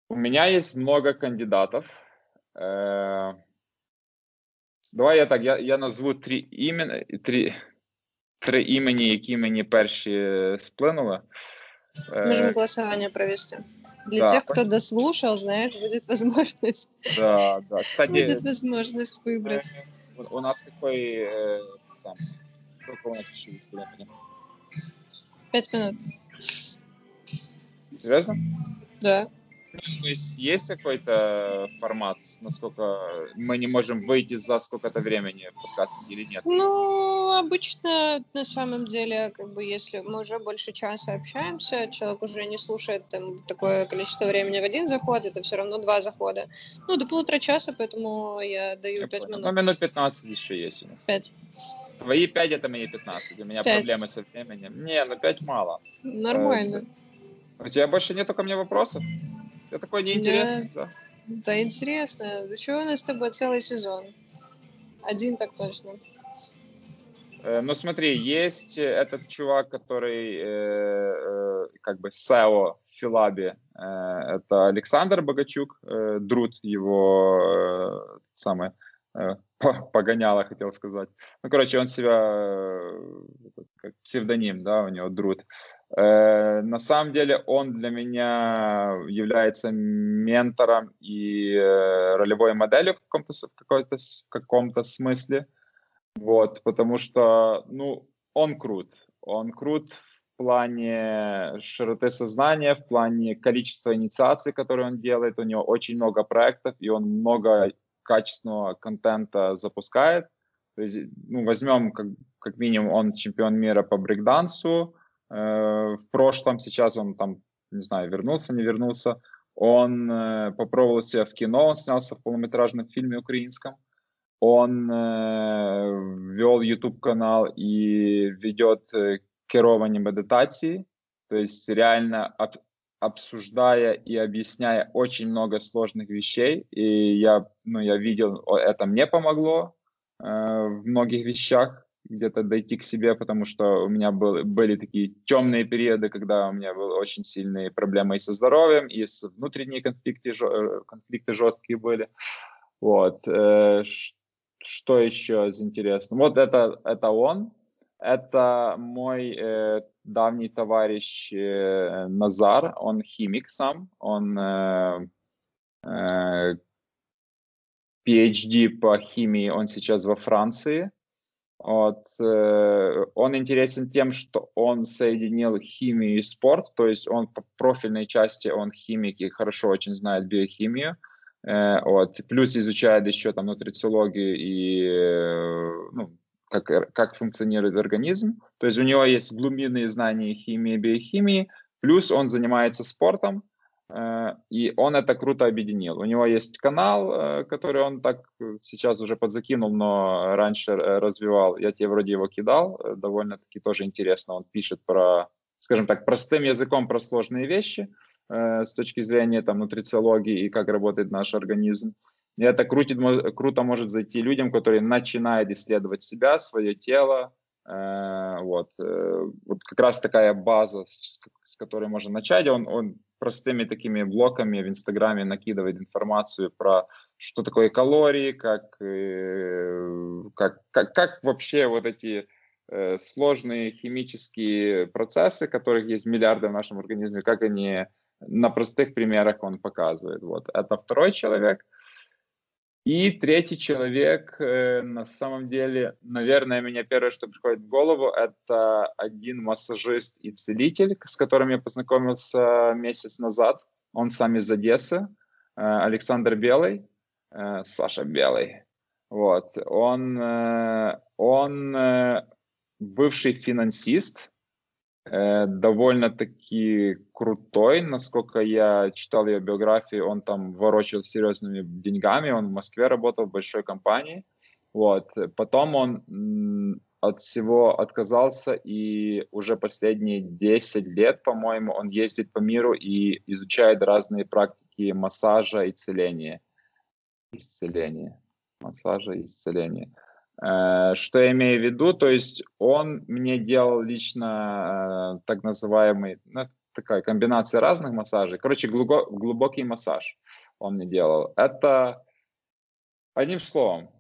У меня есть много кандидатов. Э, давай я так, я я назву три імені, три, три імені, які мені перші сплинули. Можем голосование провести. Для да. тех, кто дослушал, знаешь, будет возможность. Да, да. Кстати, будет возможность выбрать. У, у нас какой э, сам? Сколько у нас еще есть времени? Пять минут. Серьезно? Да. То есть есть какой-то формат, насколько мы не можем выйти за сколько-то времени в подкасте или нет? Ну, обычно на самом деле, как бы если мы уже больше часа общаемся, человек уже не слушает там такое количество времени в один заход, это все равно два захода. Ну, до полутора часа, поэтому я даю пять минут. Ну, минут 15 еще есть у нас. Пять. Твои пять это мои 15. У меня 5. проблемы со временем. Не, ну пять мало. Нормально. Э, у тебя больше нету ко мне вопросов? Это такое неинтересно, да. Да, да интересно. Да чего у нас с тобой целый сезон? Один так точно. Э, ну смотри, есть этот чувак, который э, э, как бы SEO в Филабе. Э, это Александр Богачук, э, Друт его э, самый э, <laughs> погоняла, хотел сказать. Ну, короче, он себя э, как псевдоним, да, у него Друт. Э, на самом деле он для меня является ментором и ролевой моделью в каком-то какой-то в каком-то смысле, вот, потому что, ну, он крут, он крут в плане широты сознания, в плане количества инициаций, которые он делает, у него очень много проектов, и он много качественного контента запускает. То есть, ну, возьмем как, как минимум он чемпион мира по брейкдансу, э, в прошлом, сейчас он там, не знаю, вернулся, не вернулся. Он э, попробовал себя в кино, он снялся в полнометражном фильме украинском. Он э, вел YouTube-канал и ведет э, керование медитации, то есть реально обсуждая и объясняя очень много сложных вещей. И я, ну, я видел, это мне помогло э, в многих вещах где-то дойти к себе, потому что у меня был, были такие темные периоды, когда у меня были очень сильные проблемы и со здоровьем, и с внутренние конфликты, э, конфликты жесткие были. Вот. Э, что еще из интересного? Вот это, это он. Это мой э, давний товарищ э, Назар. Он химик сам. Он э, э, PhD по химии. Он сейчас во Франции. Вот, э, он интересен тем, что он соединил химию и спорт, то есть он по профильной части, он химик и хорошо очень знает биохимию, э, вот, плюс изучает еще там нутрициологию и э, ну, как, как функционирует организм, то есть у него есть глубинные знания химии биохимии, плюс он занимается спортом, Э, и он это круто объединил. У него есть канал, э, который он так э, сейчас уже подзакинул, но раньше развивал. Я тебе вроде его кидал, довольно-таки тоже интересно. Он пишет про, скажем так, простым языком про сложные вещи с точки зрения там, нутрициологии и как работает наш организм. И это крутит, круто может зайти людям, которые начинают исследовать себя, свое тело, вот. вот как раз такая база, с, которой можно начать. Он, он простыми такими блоками в Инстаграме накидывает информацию про что такое калории, как, э, как, как, как вообще вот эти э, сложные химические процессы, которых есть миллиарды в нашем организме, как они на простых примерах он показывает. Вот. Это второй человек. И третий человек, э, на самом деле, наверное, меня первое, что приходит в голову, это один массажист и целитель, с которым я познакомился месяц назад. Он сам из Одессы, э, Александр Белый, э, Саша Белый. Вот. Он, он бывший финансист, э, довольно-таки крутой, насколько я читал ее биографию, он там ворочил серьезными деньгами, он в Москве работал в большой компании, вот, потом он от всего отказался, и уже последние 10 лет, по-моему, он ездит по миру и изучает разные практики массажа и исцеления. Исцеления. Массажа и исцеления. Э, что я имею в виду? То есть он мне делал лично э, так называемый, ну, такая комбинация разных массажей. Короче, глубокий, массаж он мне делал. Это одним словом.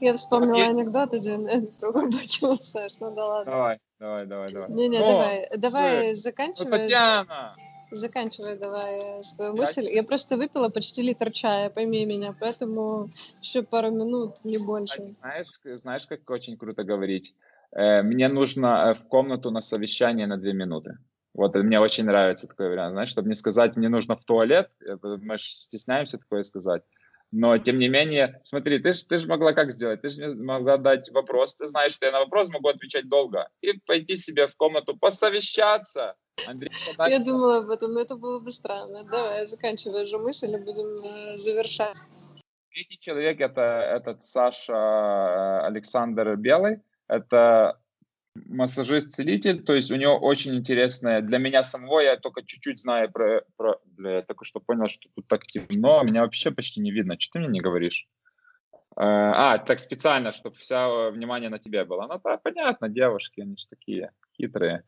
Я вспомнила я... анекдот один <laughs> про глубокий массаж. Ну да ладно. Давай, давай, давай, давай. Не-не, давай, давай, заканчивай. Ну, Татьяна! Заканчивай давай свою мысль. Я просто выпила почти литр чая, пойми меня, поэтому еще пару минут, не больше. А знаешь, знаешь, как очень круто говорить? Э, мне нужно э, в комнату на совещание на две минуты. Вот мне очень нравится такой вариант, знаешь, чтобы не сказать, мне нужно в туалет, э, мы же стесняемся такое сказать. Но, тем не менее, смотри, ты же ты ж могла как сделать? Ты же могла дать вопрос. Ты знаешь, что я на вопрос могу отвечать долго. И пойти себе в комнату посовещаться Андрей, Я думала об этом, но это было бы странно. Давай, заканчивай же мысль и будем э, завершать. Третий человек это этот Саша э, Александр Белый. Это массажист-целитель, то есть у него очень интересная, для меня самого, я только чуть-чуть знаю про, про бля, я только что понял, что тут так темно, меня вообще почти не видно, что ты мне не говоришь? Э, а, так специально, чтобы вся внимание на тебе было. Ну, да, понятно, девушки, они же такие хитрые.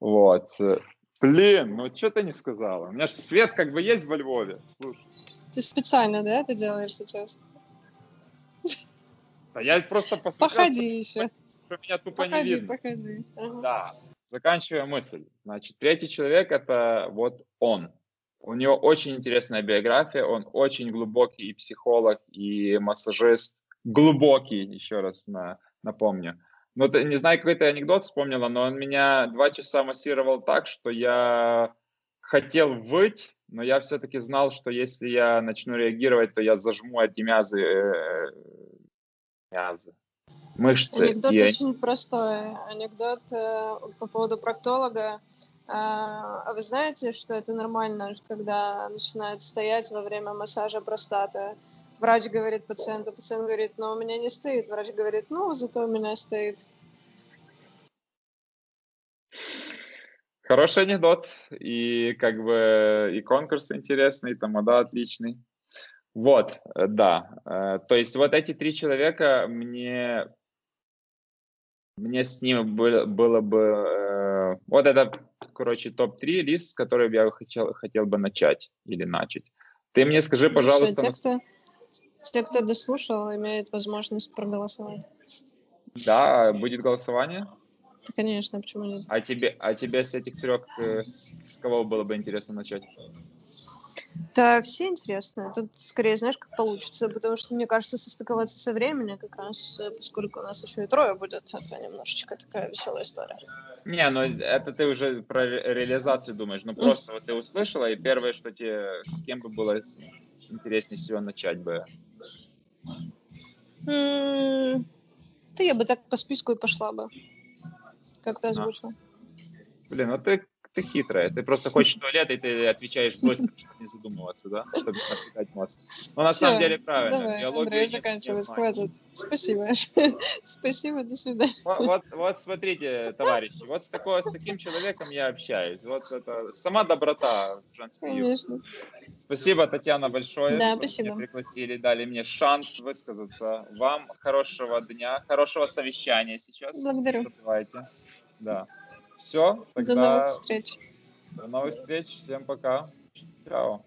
Вот. Блин, ну что ты не сказала? У меня же свет как бы есть во Львове. Слушай. Ты специально, да, это делаешь сейчас? Да я просто посмотрел. Походи еще. Что меня тупо походи, не видно. Походи, ага. Да. Заканчивая мысль. Значит, третий человек это вот он. У него очень интересная биография, он очень глубокий и психолог, и массажист. Глубокий, еще раз на, напомню. Ну, не знаю, какой то анекдот вспомнила, но он меня два часа массировал так, что я хотел выть, но я все-таки знал, что если я начну реагировать, то я зажму эти мязы, э, мязы мышцы. Анекдот и... очень простой. Анекдот э, по поводу проктолога. Э, а вы знаете, что это нормально, когда начинает стоять во время массажа простаты? Врач говорит пациенту, пациент говорит, ну, у меня не стоит. Врач говорит, ну, зато у меня стоит. Хороший анекдот. И как бы и конкурс интересный, и тамада отличный. Вот, э, да. Э, то есть вот эти три человека мне мне с ним было, было бы... Э, вот это, короче, топ-3 лист, с которого я хотел, хотел бы начать или начать. Ты мне скажи, пожалуйста... Те, кто, те, кто дослушал, имеют возможность проголосовать. Да, будет голосование? Конечно, почему нет? А тебе, а тебе с этих трех, э, с кого было бы интересно начать? Да, все интересно. Тут скорее, знаешь, как получится, потому что, мне кажется, состыковаться со временем как раз, э, поскольку у нас еще и трое будет, это немножечко такая веселая история. Не, ну это ты уже про реализацию думаешь. Ну просто вот ты услышала, и первое, что тебе, с кем бы было интереснее всего начать бы? Да я бы так по списку и пошла бы. Как ты озвучил. Блин, ну ты ты хитрая. Ты просто хочешь в туалет, и ты отвечаешь быстро, чтобы не задумываться, да? Чтобы не отвлекать мозг. Но на самом деле правильно. Давай, Андрей, заканчивать, хватит. Спасибо. <laughs> Спасибо, до свидания. Вот, вот, вот смотрите, товарищи, вот с, такого, с таким человеком я общаюсь. Вот это сама доброта женская. Конечно. Спасибо, Татьяна, большое, да, что спасибо. меня пригласили, дали мне шанс высказаться. Вам хорошего дня, хорошего совещания сейчас. Благодарю. Да. Все, тогда... До новых встреч. До новых встреч. Всем пока. Чао.